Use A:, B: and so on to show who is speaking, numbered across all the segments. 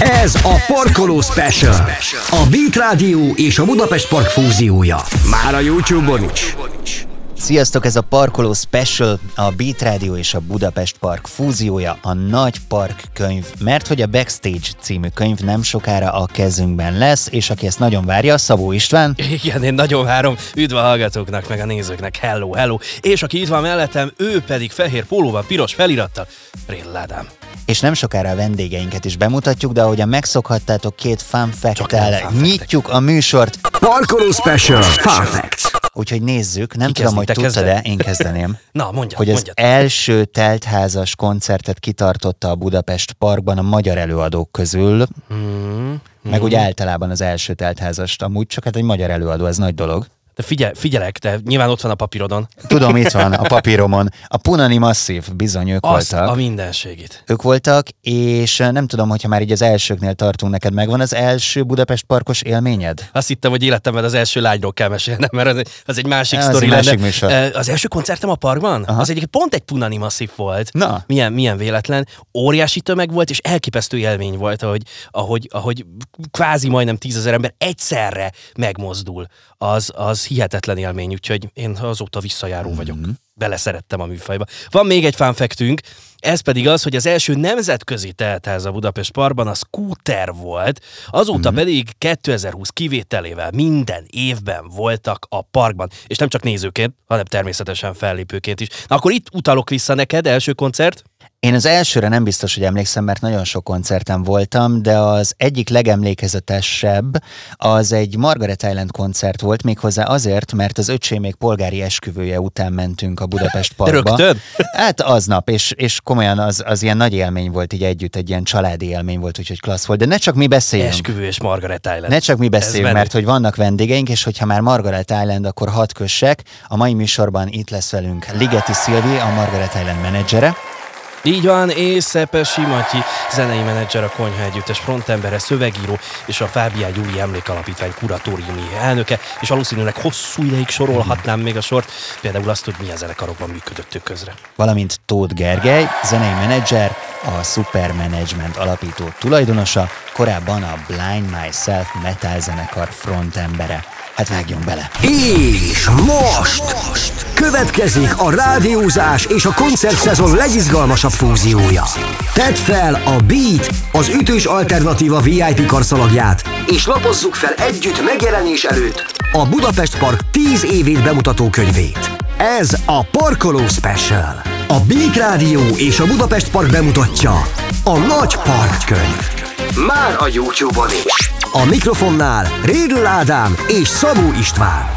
A: Ez a Parkoló Special. A Beat Rádió és a Budapest Park fúziója. Már a YouTube-on is.
B: Sziasztok, ez a Parkoló Special, a Beat Radio és a Budapest Park fúziója, a Nagy Park könyv, mert hogy a Backstage című könyv nem sokára a kezünkben lesz, és aki ezt nagyon várja, Szabó István.
C: Igen, én nagyon várom. Üdv a hallgatóknak, meg a nézőknek. Hello, hello. És aki itt van mellettem, ő pedig fehér pólóban, piros felirattal. Rél Ádám.
B: És nem sokára a vendégeinket is bemutatjuk, de ahogyan megszokhattátok, két fun fact nyitjuk a műsort.
A: Parkoló Special Fun Facts.
B: Úgyhogy nézzük, nem
C: Ki
B: tudom, hogy tudtad-e,
C: kezded?
B: én kezdeném.
C: Na, mondja,
B: hogy az
C: mondjad.
B: első teltházas koncertet kitartotta a Budapest Parkban a magyar előadók közül,
C: Mm,
B: meg úgy általában az első teltházast. Amúgy csak hát egy magyar előadó, ez nagy dolog.
C: De figyel, figyelek, de nyilván ott van a papírodon.
B: Tudom, itt van a papíromon. A Punani Masszív, bizony ők
C: Azt
B: voltak.
C: a mindenségét.
B: Ők voltak, és nem tudom, hogyha már így az elsőknél tartunk, neked megvan az első Budapest Parkos élményed?
C: Azt hittem, hogy életemben az első lányról kell mesélnem, mert az egy, az egy másik
B: Az
C: sztori
B: másik műsor.
C: Az első koncertem a parkban?
B: Aha.
C: Az egyik pont egy punani masszív volt.
B: Na.
C: Milyen, milyen véletlen. Óriási tömeg volt, és elképesztő élmény volt, ahogy, ahogy, ahogy kvázi majdnem tízezer ember egyszerre megmozdul. Az, az hihetetlen élmény, úgyhogy én azóta visszajáró vagyok.
B: Mhm.
C: Beleszerettem a műfajba. Van még egy fanfektünk, ez pedig az, hogy az első nemzetközi teltház a Budapest Parkban a Scooter volt, azóta pedig 2020 kivételével minden évben voltak a parkban, és nem csak nézőként, hanem természetesen fellépőként is. Na akkor itt utalok vissza neked, első koncert.
B: Én az elsőre nem biztos, hogy emlékszem, mert nagyon sok koncerten voltam, de az egyik legemlékezetesebb az egy Margaret Island koncert volt, méghozzá azért, mert az öcsém még polgári esküvője után mentünk a Budapest
C: De
B: Parkba.
C: rögtön?
B: Hát aznap, és, és komolyan az, az ilyen nagy élmény volt így együtt, egy ilyen családi élmény volt, úgyhogy klassz volt. De ne csak mi beszéljünk.
C: Esküvő és Margaret Island.
B: Ne csak mi beszéljünk, mert hogy vannak vendégeink, és hogyha már Margaret Island, akkor hat kössek. A mai műsorban itt lesz velünk Ligeti Szilvi, a Margaret Island menedzsere.
C: Így van, és Szepesi Matyi, zenei menedzser, a Konyha Együttes frontembere, szövegíró és a Fábián Júli Emlékalapítvány kuratóriumi elnöke, és valószínűleg hosszú ideig sorolhatnám még a sort, például azt, hogy milyen zenekarokban működött ők közre.
B: valamint Tóth Gergely, zenei menedzser, a Super Management alapító tulajdonosa, korábban a Blind Myself metal zenekar frontembere. Hát vágjon bele!
A: És most, most következik a rádiózás és a koncertszezon legizgalmasabb fúziója. Tedd fel a Beat, az ütős alternatíva VIP karszalagját, és lapozzuk fel együtt megjelenés előtt a Budapest Park 10 évét bemutató könyvét. Ez a Parkoló Special. A Beat Rádió és a Budapest Park bemutatja a Nagy Park könyv. Már a YouTube-on is. A mikrofonnál Rédl Ádám és Szabó István.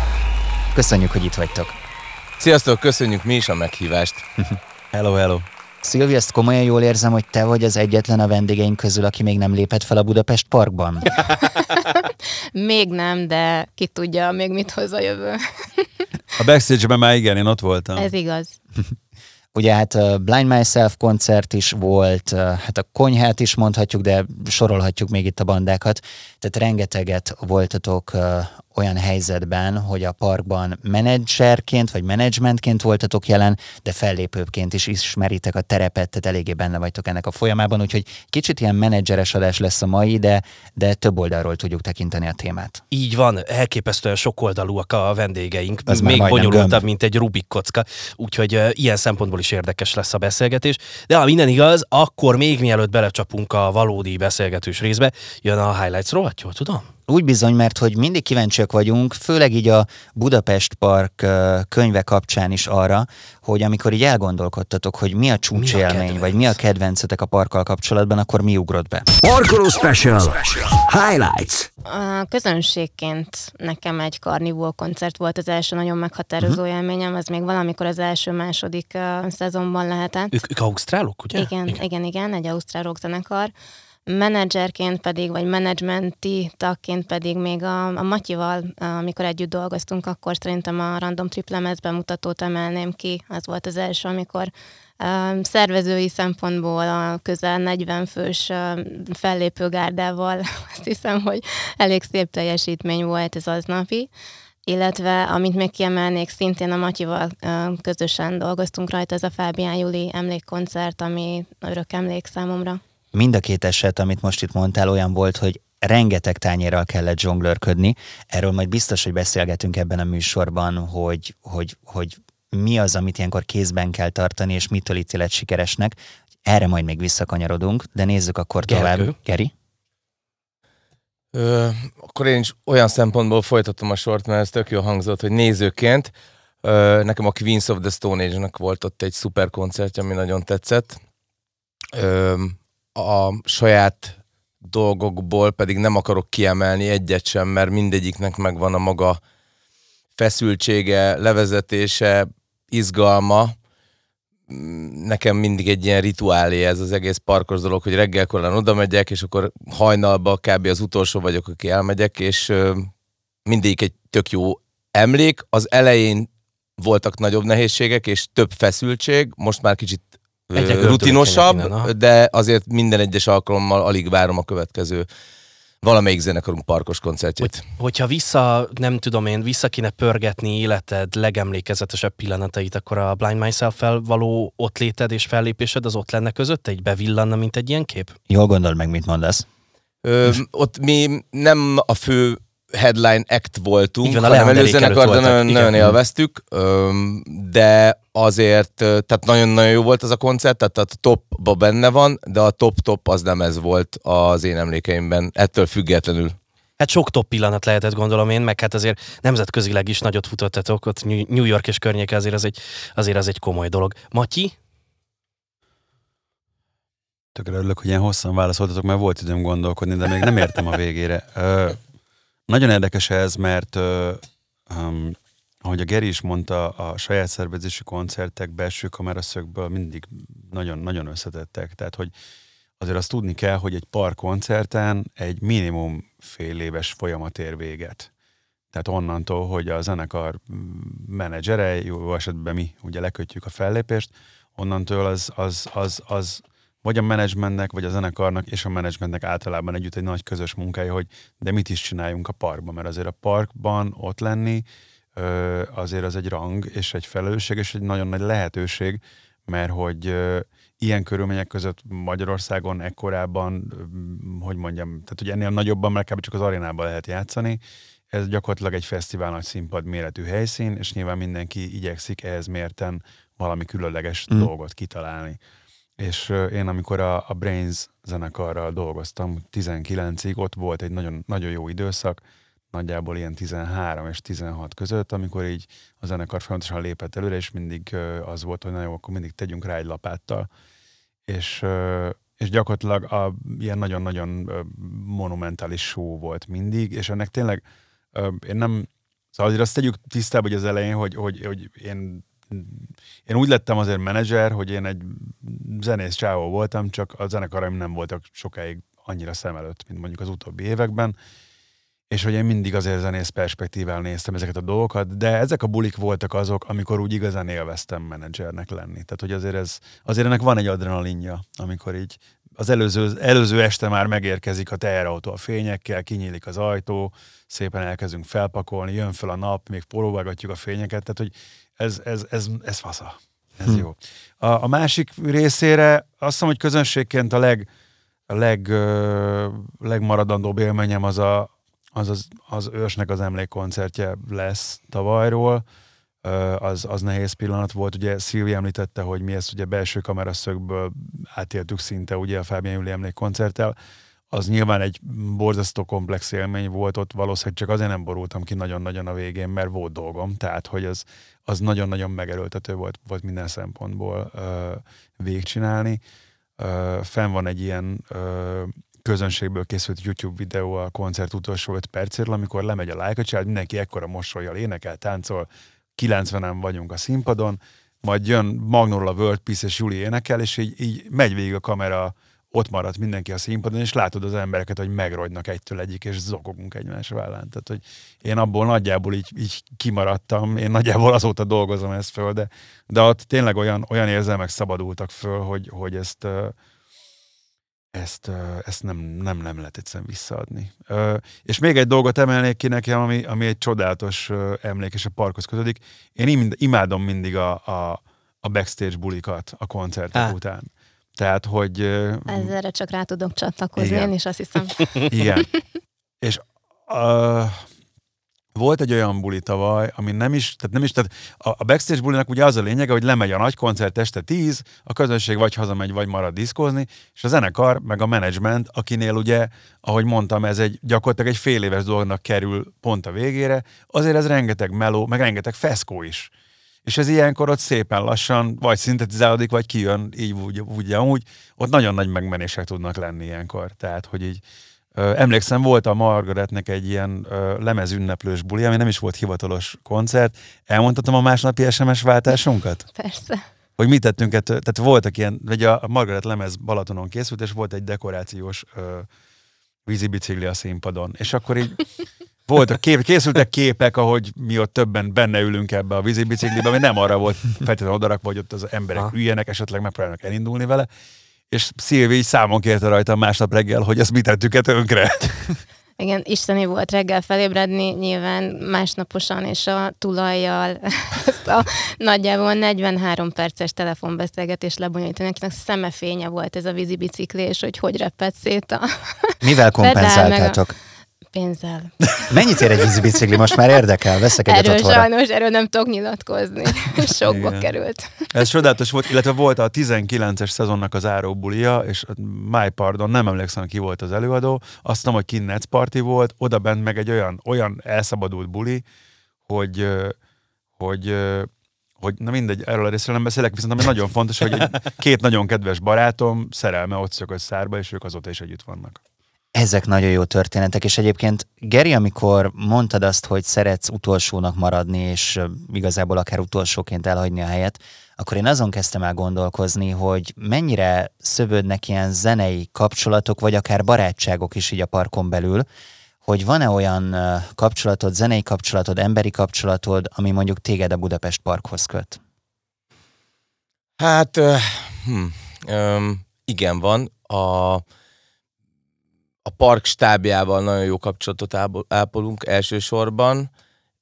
B: Köszönjük, hogy itt vagytok.
D: Sziasztok, köszönjük mi is a meghívást.
E: Hello, hello.
B: Szilvi, ezt komolyan jól érzem, hogy te vagy az egyetlen a vendégeink közül, aki még nem lépett fel a Budapest Parkban.
F: Még nem, de ki tudja, még mit hoz a jövő.
E: A backstage-ben már igen, én ott voltam.
F: Ez igaz.
B: Ugye hát a Blind Myself koncert is volt, hát a konyhát is mondhatjuk, de sorolhatjuk még itt a bandákat. Tehát rengeteget voltatok olyan helyzetben, hogy a parkban menedzserként vagy menedzsmentként voltatok jelen, de fellépőként is ismeritek a terepet, tehát eléggé benne vagytok ennek a folyamában, úgyhogy kicsit ilyen menedzseres adás lesz a mai, de, de több oldalról tudjuk tekinteni a témát.
C: Így van, elképesztően sokoldalúak a vendégeink,
B: Ez
C: még bonyolultabb,
B: gömb.
C: mint egy Rubik kocka, úgyhogy uh, ilyen szempontból is érdekes lesz a beszélgetés. De ha minden igaz, akkor még mielőtt belecsapunk a valódi beszélgetős részbe, jön a highlights rovat, jól tudom?
B: Úgy bizony, mert hogy mindig kíváncsiak vagyunk, főleg így a Budapest Park könyve kapcsán is arra, hogy amikor így elgondolkodtatok, hogy mi a csúcsélmény, vagy mi a kedvencetek a parkkal kapcsolatban, akkor mi ugrott be?
A: Parkoló Special. Highlights.
F: A közönségként nekem egy karnivó koncert volt az első nagyon meghatározó uh-huh. élményem, az még valamikor az első-második uh, szezonban lehetett.
C: Ők, ők ausztrálok, ugye?
F: Igen, igen, igen, igen, egy ausztrál rockzenekar. Menedzserként pedig, vagy menedzsmenti tagként pedig még a, a Matyival, amikor együtt dolgoztunk, akkor szerintem a Random Trip lemez bemutatót emelném ki. Az volt az első, amikor szervezői szempontból a közel 40 fős uh, fellépőgárdával azt hiszem, hogy elég szép teljesítmény volt ez aznapi. Illetve, amit még kiemelnék, szintén a Matyival közösen dolgoztunk rajta, ez a Fábián Júli emlékkoncert, ami örök emlék számomra.
B: Mind a két eset, amit most itt mondtál, olyan volt, hogy rengeteg tányérral kellett zsonglőrködni. Erről majd biztos, hogy beszélgetünk ebben a műsorban, hogy, hogy, hogy mi az, amit ilyenkor kézben kell tartani, és mitől ítélet sikeresnek. Erre majd még visszakanyarodunk, de nézzük akkor
C: Gergő.
B: tovább. Geri?
D: Ö, akkor én is olyan szempontból folytatom a sort, mert ez tök jó hangzott, hogy nézőként ö, nekem a Queens of the Stone Age-nak volt ott egy szuper koncertje, ami nagyon tetszett. Ö, a saját dolgokból pedig nem akarok kiemelni egyet sem, mert mindegyiknek megvan a maga feszültsége, levezetése, izgalma. Nekem mindig egy ilyen rituálé ez az egész parkos dolog, hogy reggelkorán oda megyek, és akkor hajnalba kb. az utolsó vagyok, aki elmegyek, és ö, mindegyik egy tök jó emlék. Az elején voltak nagyobb nehézségek, és több feszültség, most már kicsit
C: Egyre
D: rutinosabb,
C: innen,
D: de azért minden egyes alkalommal alig várom a következő valamelyik zenekarunk parkos koncertjét.
C: Hogy, hogyha vissza, nem tudom én, vissza kéne pörgetni életed legemlékezetesebb pillanatait, akkor a Blind Myself-fel való ott léted és fellépésed az ott lenne között, egy bevillanna, mint egy ilyen kép?
B: Jól gondold meg, mit mondasz.
D: Ö, ott mi nem a fő headline act voltunk,
C: Így van, a
D: hanem előzenekar, de nagyon,
C: igen.
D: nagyon élveztük, de azért, tehát nagyon-nagyon jó volt az a koncert, tehát a topba benne van, de a top-top az nem ez volt az én emlékeimben, ettől függetlenül.
C: Hát sok top pillanat lehetett, gondolom én, meg hát azért nemzetközileg is nagyot futottatok, ott New New York és környéke azért az egy, azért az egy komoly dolog. Matyi?
E: Tökre örülök, hogy ilyen hosszan válaszoltatok, mert volt időm gondolkodni, de még nem értem a végére. Ö, nagyon érdekes ez, mert um, ahogy a Geri is mondta, a saját szervezési koncertek belső kameraszögből mindig nagyon-nagyon összetettek. Tehát, hogy azért azt tudni kell, hogy egy par koncerten egy minimum fél éves folyamat ér véget. Tehát onnantól, hogy a zenekar menedzsere, jó esetben mi ugye lekötjük a fellépést, onnantól az, az, az, az vagy a menedzsmentnek, vagy a zenekarnak és a menedzsmentnek általában együtt egy nagy közös munkája, hogy de mit is csináljunk a parkban, mert azért a parkban ott lenni azért az egy rang és egy felelősség és egy nagyon nagy lehetőség, mert hogy ilyen körülmények között Magyarországon ekkorában, hogy mondjam, tehát hogy ennél nagyobban, mert kb. csak az arénában lehet játszani, ez gyakorlatilag egy fesztivál nagy színpad méretű helyszín, és nyilván mindenki igyekszik ehhez mérten valami különleges
B: mm.
E: dolgot kitalálni. És én amikor a, a Brains zenekarral dolgoztam 19-ig, ott volt egy nagyon, nagyon jó időszak, nagyjából ilyen 13 és 16 között, amikor így a zenekar folyamatosan lépett előre, és mindig az volt, hogy na akkor mindig tegyünk rá egy lapáttal. És, és gyakorlatilag a, ilyen nagyon-nagyon monumentális show volt mindig, és ennek tényleg én nem, szóval azért azt tegyük tisztába, hogy az elején, hogy, hogy, hogy én én úgy lettem azért menedzser, hogy én egy zenész csávó voltam, csak a zenekaraim nem voltak sokáig annyira szem előtt, mint mondjuk az utóbbi években, és hogy én mindig azért zenész perspektívával néztem ezeket a dolgokat, de ezek a bulik voltak azok, amikor úgy igazán élveztem menedzsernek lenni. Tehát, hogy azért, ez, azért ennek van egy adrenalinja, amikor így az előző, előző este már megérkezik a teherautó a fényekkel, kinyílik az ajtó, szépen elkezdünk felpakolni, jön fel a nap, még próbálgatjuk a fényeket, tehát hogy ez, ez, ez, ez fasza. Ez
B: Hm.
E: jó. A, a másik részére azt hiszem, hogy közönségként a leg, a leg, ö, legmaradandóbb élményem az, a, az, az, az ősnek az emlékkoncertje lesz tavalyról. Az, az nehéz pillanat volt. Ugye Szilvi említette, hogy mi ezt ugye belső kameraszögből átéltük szinte ugye a Fábián Júli emlékkoncerttel. Az nyilván egy borzasztó komplex élmény volt, ott valószínűleg csak azért nem borultam ki nagyon-nagyon a végén, mert volt dolgom, tehát hogy az, az nagyon-nagyon megerőltető volt, volt minden szempontból ö, végigcsinálni. Ö, fenn van egy ilyen ö, közönségből készült YouTube videó a koncert utolsó 5 percéről, amikor lemegy a like család, mindenki ekkora mosolyjal énekel, táncol, 90-en vagyunk a színpadon, majd jön Magnóról a World Peace és Juli énekel, és így, így megy végig a kamera, ott maradt mindenki a színpadon, és látod az embereket, hogy megrogynak egytől egyik, és zokogunk egymás vállán. Tehát, hogy én abból nagyjából így, így kimaradtam, én nagyjából azóta dolgozom ezt föl, de, de ott tényleg olyan, olyan érzelmek szabadultak föl, hogy, hogy ezt, ezt, ezt nem, nem, nem lehet egyszerűen visszaadni. És még egy dolgot emelnék ki nekem, ami, ami egy csodálatos emlék, és a parkhoz kötődik. Én im- imádom mindig a, a, a backstage bulikat a koncertek
C: Á.
E: után. Tehát, hogy... ö,
F: Ezzel csak rá tudok csatlakozni,
E: Igen.
F: én is azt hiszem.
E: Igen. És uh, volt egy olyan buli tavaly, ami nem is, tehát nem is, tehát a, a backstage bulinak ugye az a lényege, hogy lemegy a nagy koncert este 10, a közönség vagy hazamegy, vagy marad diszkózni, és a zenekar, meg a menedzsment, akinél ugye, ahogy mondtam, ez egy gyakorlatilag egy fél éves dolognak kerül pont a végére, azért ez rengeteg meló, meg rengeteg feszkó is. És ez ilyenkor ott szépen lassan vagy szintetizálódik, vagy kijön így úgy, úgy amúgy. Ott nagyon nagy megmenések tudnak lenni ilyenkor. Tehát, hogy így Emlékszem, volt a Margaretnek egy ilyen lemezünneplős buli, ami nem is volt hivatalos koncert. Elmondhatom a másnapi SMS váltásunkat?
F: Persze.
E: Hogy mit tettünk ettől? Tehát voltak ilyen, vagy a Margaret lemez Balatonon készült, és volt egy dekorációs ö, vízibicikli a színpadon. És akkor így voltak kép, készültek képek, ahogy mi ott többen benne ülünk ebbe a vízibiciklibe, ami nem arra volt feltétlenül odarak, hogy ott az emberek
C: Aha.
E: üljenek, esetleg megpróbálnak elindulni vele. És Szilvi így számon kérte rajta másnap reggel, hogy ezt mit tettük-e tönkre.
F: Igen, isteni volt reggel felébredni, nyilván másnaposan és a tulajjal ezt a nagyjából 43 perces telefonbeszélgetést lebonyolítani, akinek szemefénye volt ez a vízibicikli, és hogy hogy repett szét a
B: Mivel
F: Pedál meg a-
B: kompenzáltátok?
F: Pénzzel.
B: Mennyit ér egy vízibicikli? Most már érdekel, veszek egyet
F: Erről
B: otthonra.
F: sajnos, erről nem tudok nyilatkozni. Sokba
E: Igen.
F: került.
E: Ez csodálatos volt, illetve volt a 19-es szezonnak az áróbulia, és My Pardon, nem emlékszem, ki volt az előadó, azt tudom, hogy Kinnec Party volt, oda bent meg egy olyan, olyan elszabadult buli, hogy, hogy, hogy na mindegy, erről a részről nem beszélek, viszont ami nagyon fontos, hogy egy, két nagyon kedves barátom szerelme ott szökött szárba, és ők azóta is együtt vannak.
B: Ezek nagyon jó történetek, és egyébként Geri, amikor mondtad azt, hogy szeretsz utolsónak maradni, és igazából akár utolsóként elhagyni a helyet, akkor én azon kezdtem el gondolkozni, hogy mennyire szövődnek ilyen zenei kapcsolatok, vagy akár barátságok is így a parkon belül, hogy van-e olyan kapcsolatod, zenei kapcsolatod, emberi kapcsolatod, ami mondjuk téged a Budapest Parkhoz köt?
D: Hát, hm, öm, igen, van. A, a park stábjával nagyon jó kapcsolatot ápol- ápolunk elsősorban,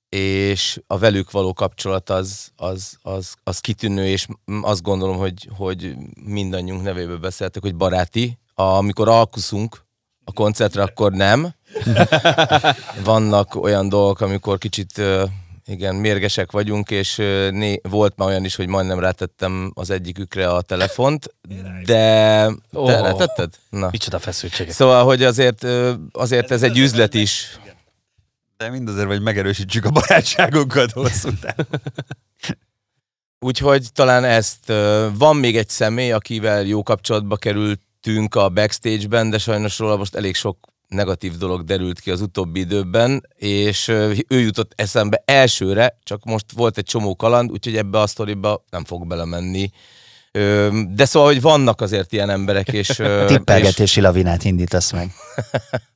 D: és a velük való kapcsolat az, az, az, az kitűnő, és azt gondolom, hogy, hogy mindannyiunk nevébe beszéltek, hogy baráti. A, amikor alkuszunk a koncertre, akkor nem. Vannak olyan dolgok, amikor kicsit igen, mérgesek vagyunk, és né, volt már olyan is, hogy majdnem rátettem az egyikükre a telefont, de... Te
C: Ó.
D: rátetted? Na.
C: Micsoda feszültségek.
D: Szóval, hogy azért, azért ez egy üzlet is.
E: De mindazért, hogy megerősítsük a barátságunkat hosszú.
D: Úgyhogy talán ezt van még egy személy, akivel jó kapcsolatba kerültünk a backstage-ben, de sajnos róla most elég sok negatív dolog derült ki az utóbbi időben, és ő jutott eszembe elsőre, csak most volt egy csomó kaland, úgyhogy ebbe a sztoriba nem fog belemenni. De szóval, hogy vannak azért ilyen emberek, és... ö, és
B: Tippelgetési lavinát indítasz meg.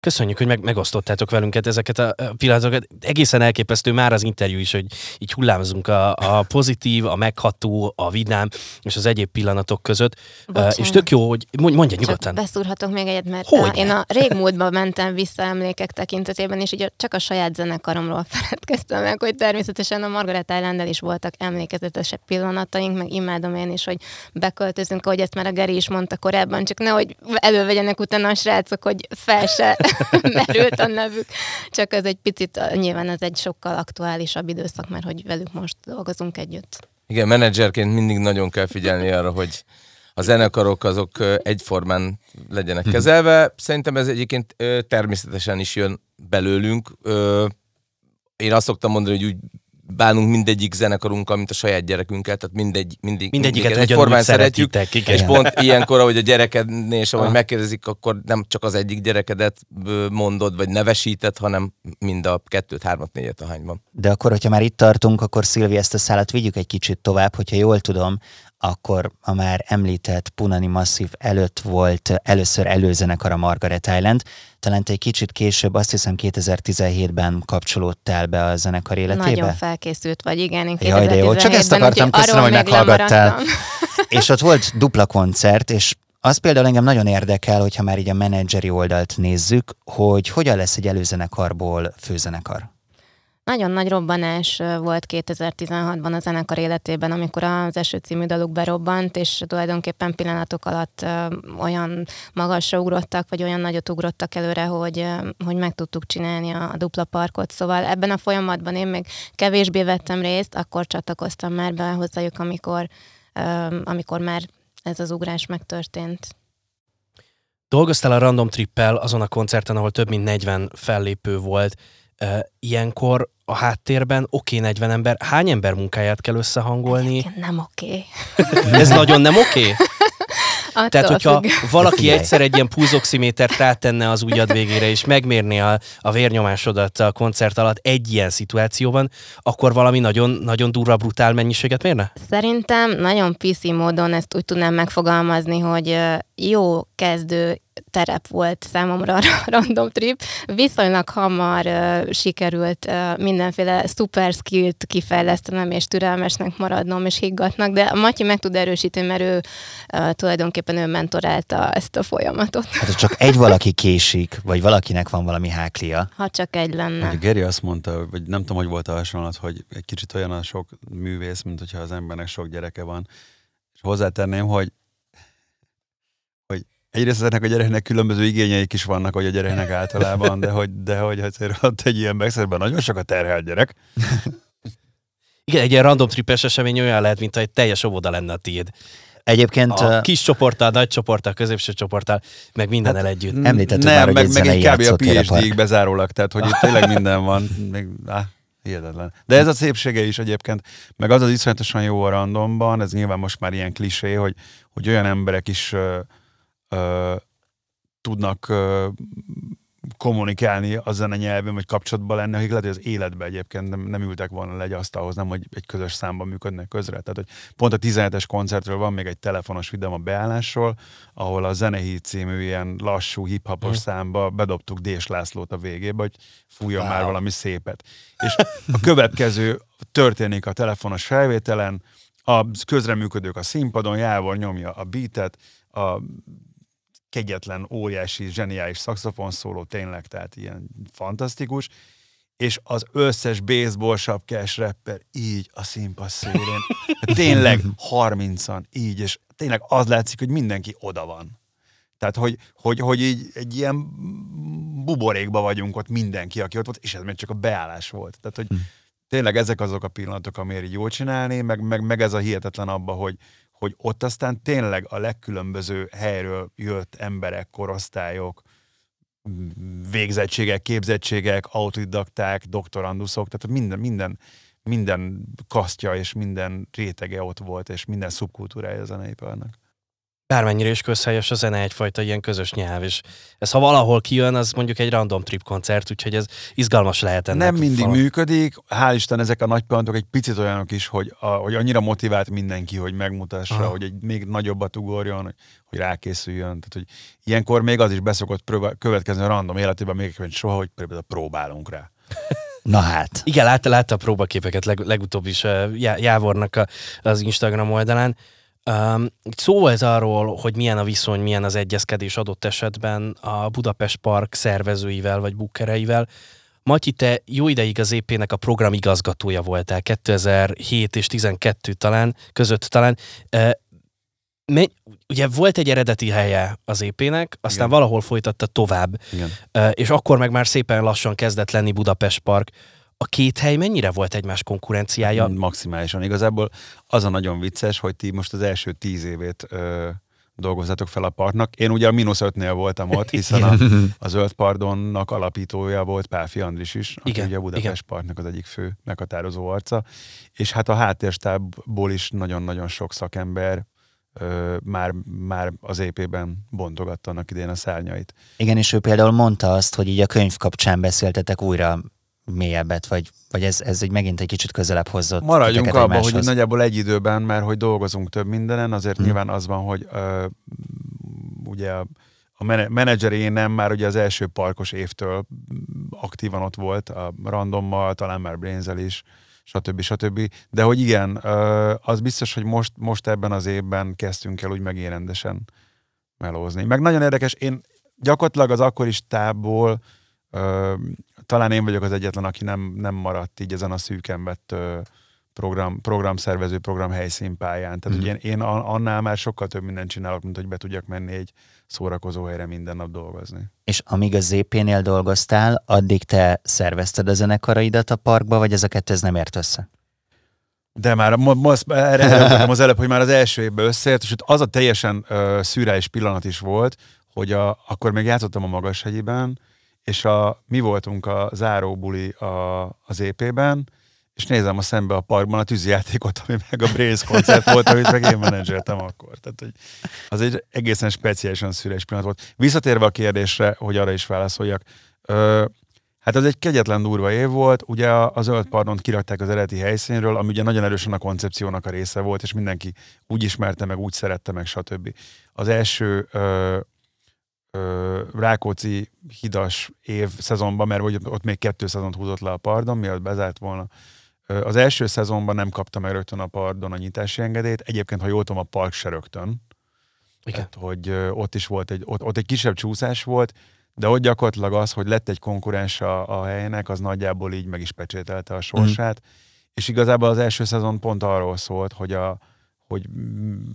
C: Köszönjük, hogy meg, megosztottátok velünket ezeket a pillanatokat. Egészen elképesztő már az interjú is, hogy így hullámzunk a, a pozitív, a megható, a vidám és az egyéb pillanatok között.
F: Bocsánat.
C: Uh, és tök jó, hogy mondj, mondja
F: Csak
C: nyugodtan.
F: beszúrhatok még egyet, mert
C: Hogyne.
F: a, én a régmúltba mentem vissza emlékek tekintetében, és így csak a saját zenekaromról feledkeztem meg, hogy természetesen a Margaret island is voltak emlékezetesebb pillanataink, meg imádom én is, hogy beköltözünk, ahogy ezt már a Geri is mondta korábban, csak nehogy elővegyenek utána a srácok, hogy fel se merült a nevük. Csak ez egy picit, nyilván ez egy sokkal aktuálisabb időszak, mert hogy velük most dolgozunk együtt.
D: Igen, menedzserként mindig nagyon kell figyelni arra, hogy a zenekarok azok egyformán legyenek kezelve. Szerintem ez egyébként természetesen is jön belőlünk. Én azt szoktam mondani, hogy úgy bánunk mindegyik zenekarunkkal, mint a saját gyerekünkkel, tehát mindegy, mindig,
C: Mindegyiket ugyanúgy
D: egyformán szeretjük.
C: Igen.
D: És pont ilyenkor, ahogy a gyerekednél, és ahogy
C: Ah.
D: megkérdezik, akkor nem csak az egyik gyerekedet mondod, vagy nevesíted, hanem mind a kettőt, hármat, négyet, ahányban.
B: De akkor, hogyha már itt tartunk, akkor Szilvi ezt a szállat vigyük egy kicsit tovább, hogyha jól tudom, akkor a már említett Punani Massive előtt volt először előzenekar a Margaret Island. Talán egy kicsit később, azt hiszem 2017-ben kapcsolódtál be a zenekar életébe.
F: Nagyon felkészült vagy, igen. Én
B: Jaj, de jó. Csak ezt
F: 2017-ben,
B: akartam, köszönöm, hogy meghallgattál. és ott volt dupla koncert, és az például engem nagyon érdekel, hogyha már így a menedzseri oldalt nézzük, hogy hogyan lesz egy előzenekarból főzenekar.
F: Nagyon nagy robbanás volt 2016-ban a zenekar életében, amikor az Eső című daluk berobbant, és tulajdonképpen pillanatok alatt olyan magasra ugrottak, vagy olyan nagyot ugrottak előre, hogy, hogy meg tudtuk csinálni a dupla parkot. Szóval ebben a folyamatban én még kevésbé vettem részt, akkor csatlakoztam már be hozzájuk, amikor, amikor már ez az ugrás megtörtént.
C: Dolgoztál a Random Trippel azon a koncerten, ahol több mint 40 fellépő volt. Ilyenkor a háttérben oké okay, 40 ember, hány ember munkáját kell összehangolni?
F: Egyébként nem oké.
C: Okay. Ez nagyon nem oké? Okay? Attól Tehát, hogyha függ. valaki egyszer egy ilyen púzoximétert rátenne az ujjad végére, és megmérné a, a vérnyomásodat a koncert alatt egy ilyen szituációban, akkor valami nagyon, nagyon durva, brutál mennyiséget mérne?
F: Szerintem nagyon PC módon ezt úgy tudnám megfogalmazni, hogy jó kezdő terep volt számomra a random trip. Viszonylag hamar uh, sikerült uh, mindenféle super skillt kifejlesztenem, és türelmesnek maradnom, és higgatnak, de Matyi meg tud erősíteni, mert ő uh, tulajdonképpen ő mentorálta ezt a folyamatot.
B: Hát csak egy valaki késik, vagy valakinek van valami háklia.
F: Ha csak egy lenne.
E: Hogy Geri azt mondta, vagy nem tudom, hogy volt a hasonlat, hogy egy kicsit olyan a sok művész, mint hogyha az embernek sok gyereke van. És hozzátenném, hogy egyrészt ezeknek a gyereknek különböző igényeik is vannak, hogy a gyereknek általában, de hogy, de hogy azért ott egy ilyen megszerben nagyon sokat terhelt gyerek.
C: Igen, egy ilyen random tripes esemény olyan lehet, mint egy teljes óvoda lenne a tiéd.
B: Egyébként...
C: A kis csoporttal, nagy csoporttal, középső csoporttal, meg minden hát, együtt.
B: Említettük nem, már,
E: meg, meg egy kb. a PhD-ig bezárólag, tehát hogy itt tényleg minden van. Még, áh, hihetetlen. De ez a szépsége is egyébként, meg az az iszonyatosan jó a randomban, ez nyilván most már ilyen klisé, hogy, hogy olyan emberek is ö, tudnak ö, kommunikálni a zene nyelven, vagy kapcsolatban lenni, akik lehet, hogy az életben egyébként nem, nem ültek volna le egy asztalhoz, nem, hogy egy közös számban működnek közre. Tehát, hogy pont a 17-es koncertről van még egy telefonos videóm a beállásról, ahol a Zenehíd című ilyen lassú, hiphopos mm. számba bedobtuk Dés Lászlót a végébe, hogy fújjon wow. már valami szépet. És a következő történik a telefonos felvételen, a közreműködők a színpadon, Jávor nyomja a beatet, a kegyetlen, óriási, zseniális szaxofon szóló, tényleg, tehát ilyen fantasztikus, és az összes baseball sapkás rapper így a színpad szélén. Tényleg 30-an így, és tényleg az látszik, hogy mindenki oda van. Tehát, hogy, hogy, hogy így egy ilyen buborékba vagyunk ott mindenki, aki ott volt, és ez még csak a beállás volt. Tehát, hogy hm. tényleg ezek azok a pillanatok, amiért így jól csinálni, meg, meg, meg ez a hihetetlen abba, hogy, hogy ott aztán tényleg a legkülönböző helyről jött emberek, korosztályok, végzettségek, képzettségek, autodidakták, doktoranduszok, tehát minden, minden, minden kasztja és minden rétege ott volt, és minden szubkultúrája a zeneiparnak
C: bármennyire is közhelyes a zene egyfajta ilyen közös nyelv, és ez ha valahol kijön, az mondjuk egy random trip koncert, úgyhogy ez izgalmas lehet ennek.
E: Nem mindig fal. működik, hál' Isten ezek a nagy pillanatok egy picit olyanok is, hogy, a, hogy annyira motivált mindenki, hogy megmutassa, Aha. hogy egy még nagyobbat ugorjon, hogy, hogy rákészüljön. Tehát, hogy ilyenkor még az is beszokott próbál, következni a random életében, még hogy soha, hogy próbálunk rá.
B: Na hát.
C: Igen, látta, látta a próbaképeket leg, legutóbb is uh, Jávornak a, az Instagram oldalán. Szó volt arról, hogy milyen a viszony, milyen az egyezkedés adott esetben a Budapest Park szervezőivel vagy bukkereivel. Matyi, te jó ideig az EP-nek a programigazgatója voltál, 2007 és 12 talán, között talán. Uh, ugye volt egy eredeti helye az EP-nek, aztán Igen. valahol folytatta tovább, Igen. És akkor meg már szépen lassan kezdett lenni Budapest Park a két hely mennyire volt egymás konkurenciája?
E: Maximálisan. Igazából az a nagyon vicces, hogy ti most az első tíz évét ö, dolgozzátok fel a partnak. Én ugye a mínusz ötnél voltam ott, hiszen a, a Zöld Pardonnak alapítója volt Páfi Andris is, aki igen, ugye a Budapest igen. Partnak az egyik fő meghatározó arca, és hát a háttérstábból is nagyon-nagyon sok szakember ö, már, már az épében bontogatta annak idén a szárnyait.
B: Igen, és ő például mondta azt, hogy így a könyv kapcsán beszéltetek újra mélyebbet, vagy, vagy ez, ez egy megint egy kicsit közelebb hozott?
E: Maradjunk abban, hogy nagyjából egy időben, mert hogy dolgozunk több mindenen, azért hmm. nyilván az van, hogy uh, ugye a, menedzser én nem már ugye az első parkos évtől aktívan ott volt, a randommal, talán már Brainzel is, stb. stb. De hogy igen, az biztos, hogy most, most ebben az évben kezdtünk el úgy megint rendesen melózni. Meg nagyon érdekes, én gyakorlatilag az akkori stábból Ö, talán én vagyok az egyetlen, aki nem, nem maradt így ezen a szűken vett ö, program, programszervező, program helyszínpályán. Tehát
B: Mhm.
E: ugye én annál már sokkal több mindent csinálok, mint hogy be tudjak menni egy szórakozó helyre minden nap dolgozni.
B: És amíg a ZP-nél dolgoztál, addig te szervezted a zenekaraidat a parkba, vagy ez a kettő ez nem ért össze?
E: De már mo- most erre erre az előbb, hogy már az első évben összeért, és az a teljesen uh, szürreális pillanat is volt, hogy a, akkor még játszottam a Magashegyiben, és a, mi voltunk a záróbuli a, az EP-ben, és nézem a szembe a parkban a tűzijátékot, ami meg a Brace koncert volt, amit meg én menedzseltem akkor. Tehát, hogy az egy egészen speciálisan szüres pillanat volt. Visszatérve a kérdésre, hogy arra is válaszoljak, ö, hát az egy kegyetlen durva év volt, ugye a, a zöld pardont kirakták az eredeti helyszínről, ami ugye nagyon erősen a koncepciónak a része volt, és mindenki úgy ismerte meg, úgy szerette meg, stb. Az első ö, Rákóczi hidas év szezonban, mert ott még kettő szezont húzott le a pardon, mielőtt bezárt volna. Az első szezonban nem kapta meg rögtön a pardon a nyitási engedélyt. Egyébként, ha jól tudom, a park se rögtön.
C: Igen.
E: Tehát, hogy ott is volt egy, ott, ott egy kisebb csúszás volt, de ott gyakorlatilag az, hogy lett egy konkurens a, a helynek, az nagyjából így meg is pecsételte a sorsát. Mm. És igazából az első szezon pont arról szólt, hogy a, hogy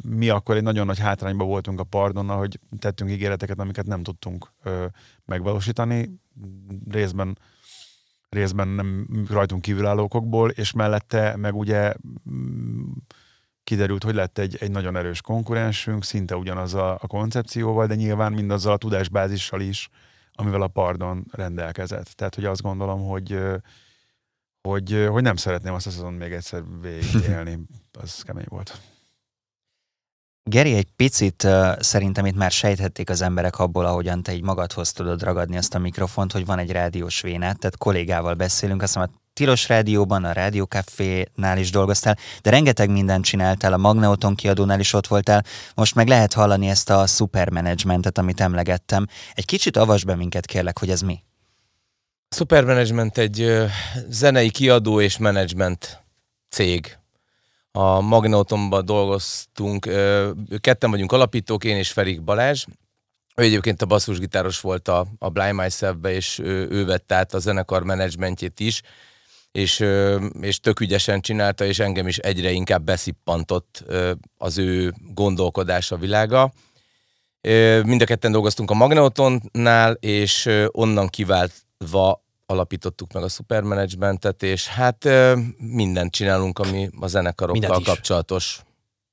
E: mi akkor egy nagyon nagy hátrányban voltunk a pardonnal, hogy tettünk ígéreteket, amiket nem tudtunk ö, megvalósítani, részben részben nem rajtunk kívülállókokból, és mellette meg ugye kiderült, hogy lett egy, egy nagyon erős konkurensünk, szinte ugyanaz a, a koncepcióval, de nyilván mindazzal a tudásbázissal is, amivel a pardon rendelkezett. Tehát, hogy azt gondolom, hogy hogy, hogy nem szeretném azt a szezon még egyszer végigélni. Az kemény volt.
B: Geri, egy picit uh, szerintem itt már sejthették az emberek abból, ahogyan te így magadhoz tudod ragadni azt a mikrofont, hogy van egy rádiós vénát, tehát kollégával beszélünk, azt hiszem Tilos Rádióban, a Rádió Café-nál is dolgoztál, de rengeteg mindent csináltál, a Magneuton kiadónál is ott voltál, most meg lehet hallani ezt a szupermenedzsmentet, amit emlegettem. Egy kicsit avasd be minket kérlek, hogy ez mi?
D: Supermanagement egy ö, zenei kiadó és menedzsment cég. A Magnautomban dolgoztunk, ketten vagyunk alapítók, én és Ferik Balázs. Ő egyébként a basszusgitáros volt a, a Blind Myself-be, és ő, ő vett át a zenekar menedzsmentjét is, és, és tök ügyesen csinálta, és engem is egyre inkább beszippantott az ő gondolkodása világa. Mind a ketten dolgoztunk a Magneutonnál, és onnan kiváltva alapítottuk meg a Supermanagementet, és hát mindent csinálunk, ami a zenekarokkal kapcsolatos.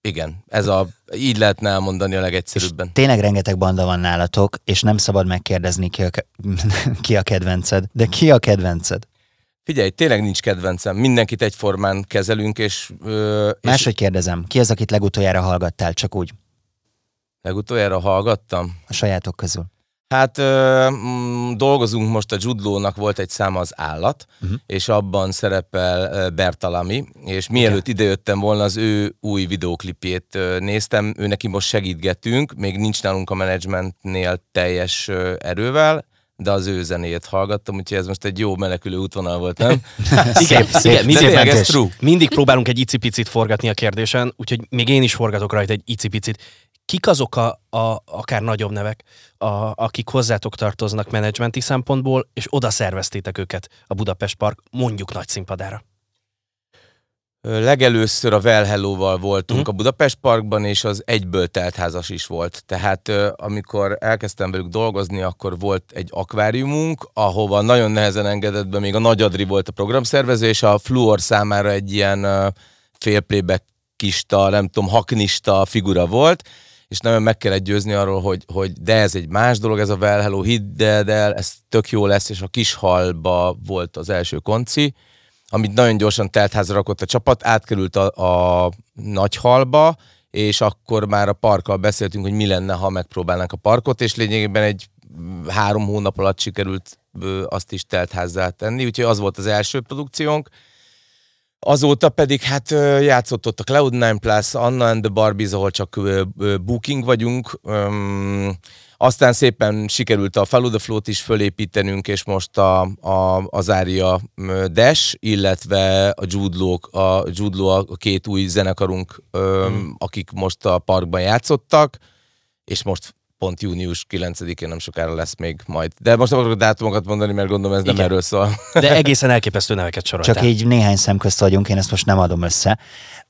D: Igen, ez a, így lehetne elmondani a legegyszerűbben.
B: Tényleg rengeteg banda van nálatok, és nem szabad megkérdezni ki a, ki a kedvenced, de ki a kedvenced?
D: Figyelj, tényleg nincs kedvencem, mindenkit egyformán kezelünk, és, ö, és
B: Máshogy kérdezem, ki az, akit legutoljára hallgattál, csak úgy,
D: legutoljára hallgattam.
B: a sajátok közül?
D: Hát ö, mm, dolgozunk most a Judlónak volt egy száma az állat, uh-huh. és abban szerepel Bertalami, és mielőtt idejöttem volna, az ő új videóklipjét néztem, ő neki most segítgetünk, még nincs nálunk a menedzsmentnél teljes erővel, de az ő zenéjét hallgattam, úgyhogy ez most egy jó menekülő útvonal volt, nem?
C: Igen,
B: szép,
C: igen,
D: tényleg ez
B: mentés.
D: true.
C: mindig próbálunk egy icipicit forgatni a kérdésen, úgyhogy még én is forgatok rajta egy icipicit. Kik azok a, a akár nagyobb nevek, a, akik hozzátok tartoznak menedzsmenti szempontból, és oda szerveztétek őket a Budapest Park mondjuk nagy színpadára?
D: Legelőször a Well Hello-val voltunk
C: Mhm.
D: a Budapest Parkban, és az egyből teltházas is volt. Tehát amikor elkezdtem velük dolgozni, akkor volt egy akváriumunk, ahova nagyon nehezen engedett be, még a Nagy Adri volt a programszervező, és a Fluor számára egy ilyen ö, félplaybackista, nem tudom, haknista figura volt, és nagyon meg kellett győzni arról, hogy, hogy de ez egy más dolog, ez a Well Hello, hidd el, ez tök jó lesz, és a Kishalba volt az első konci, amit nagyon gyorsan teltházra rakott a csapat, átkerült a, a Nagyhalba, és akkor már a parkkal beszéltünk, hogy mi lenne, ha megpróbálnánk a parkot, és lényegében egy három hónap alatt sikerült azt is teltházzá tenni, úgyhogy az volt az első produkciónk. Azóta pedig hát játszott ott a Cloud9 Plus, Anna and the Barbies, ahol csak booking vagyunk. Aztán szépen sikerült a Follow the Flow-t is fölépítenünk, és most a, a, az Ária Dash, illetve a Jude Law, a, Jude Law a két új zenekarunk, öm, akik most a parkban játszottak, és most pont június 9-én nem sokára lesz még majd. De most nem akarok dátumokat mondani, mert gondolom ez nem
C: Igen.
D: erről szól.
C: De egészen elképesztő neveket soroltál.
B: Csak így néhány szem közt vagyunk, én ezt most nem adom össze,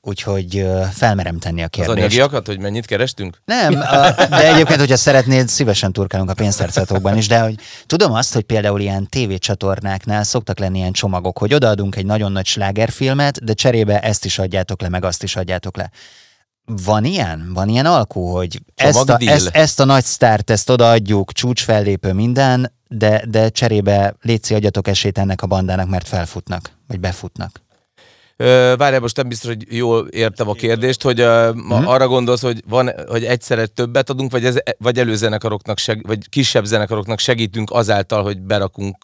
B: úgyhogy felmerem tenni a
D: Az
B: kérdést.
D: anyagiakat, hogy mennyit kerestünk?
B: Nem, a, de egyébként, hogyha szeretnéd, szívesen turkálunk a pénztárcátokban is, de hogy tudom azt, hogy például ilyen tévécsatornáknál szoktak lenni ilyen csomagok, hogy odaadunk egy nagyon nagy slágerfilmet, de cserébe ezt is adjátok le, meg azt is adjátok le. Van ilyen? Van ilyen alkú, hogy ezt a, ezt, ezt a nagy sztárt, ezt odaadjuk, csúcsfellépő minden, de, de cserébe létszi, adjatok esélyt ennek a bandának, mert felfutnak, vagy befutnak.
D: Várjál, most nem biztos, hogy jól értem a kérdést, hogy ma
B: Mhm.
D: arra gondolsz, hogy van, hogy egyszerre többet adunk, vagy, ez, vagy előzenekaroknak, seg, vagy kisebb zenekaroknak segítünk azáltal, hogy berakunk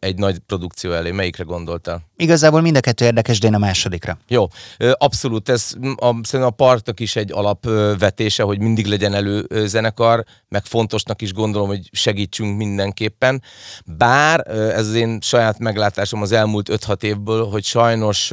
D: egy nagy produkció elé. Melyikre gondoltál?
B: Igazából mind a kettő érdekes, de én a másodikra.
D: Jó, abszolút, ez a, szerintem a parknak is egy alapvetése, hogy mindig legyen elő ö, zenekar, meg fontosnak is gondolom, hogy segítsünk mindenképpen. Bár ez az én saját meglátásom az elmúlt 5-6 évből, hogy sajnos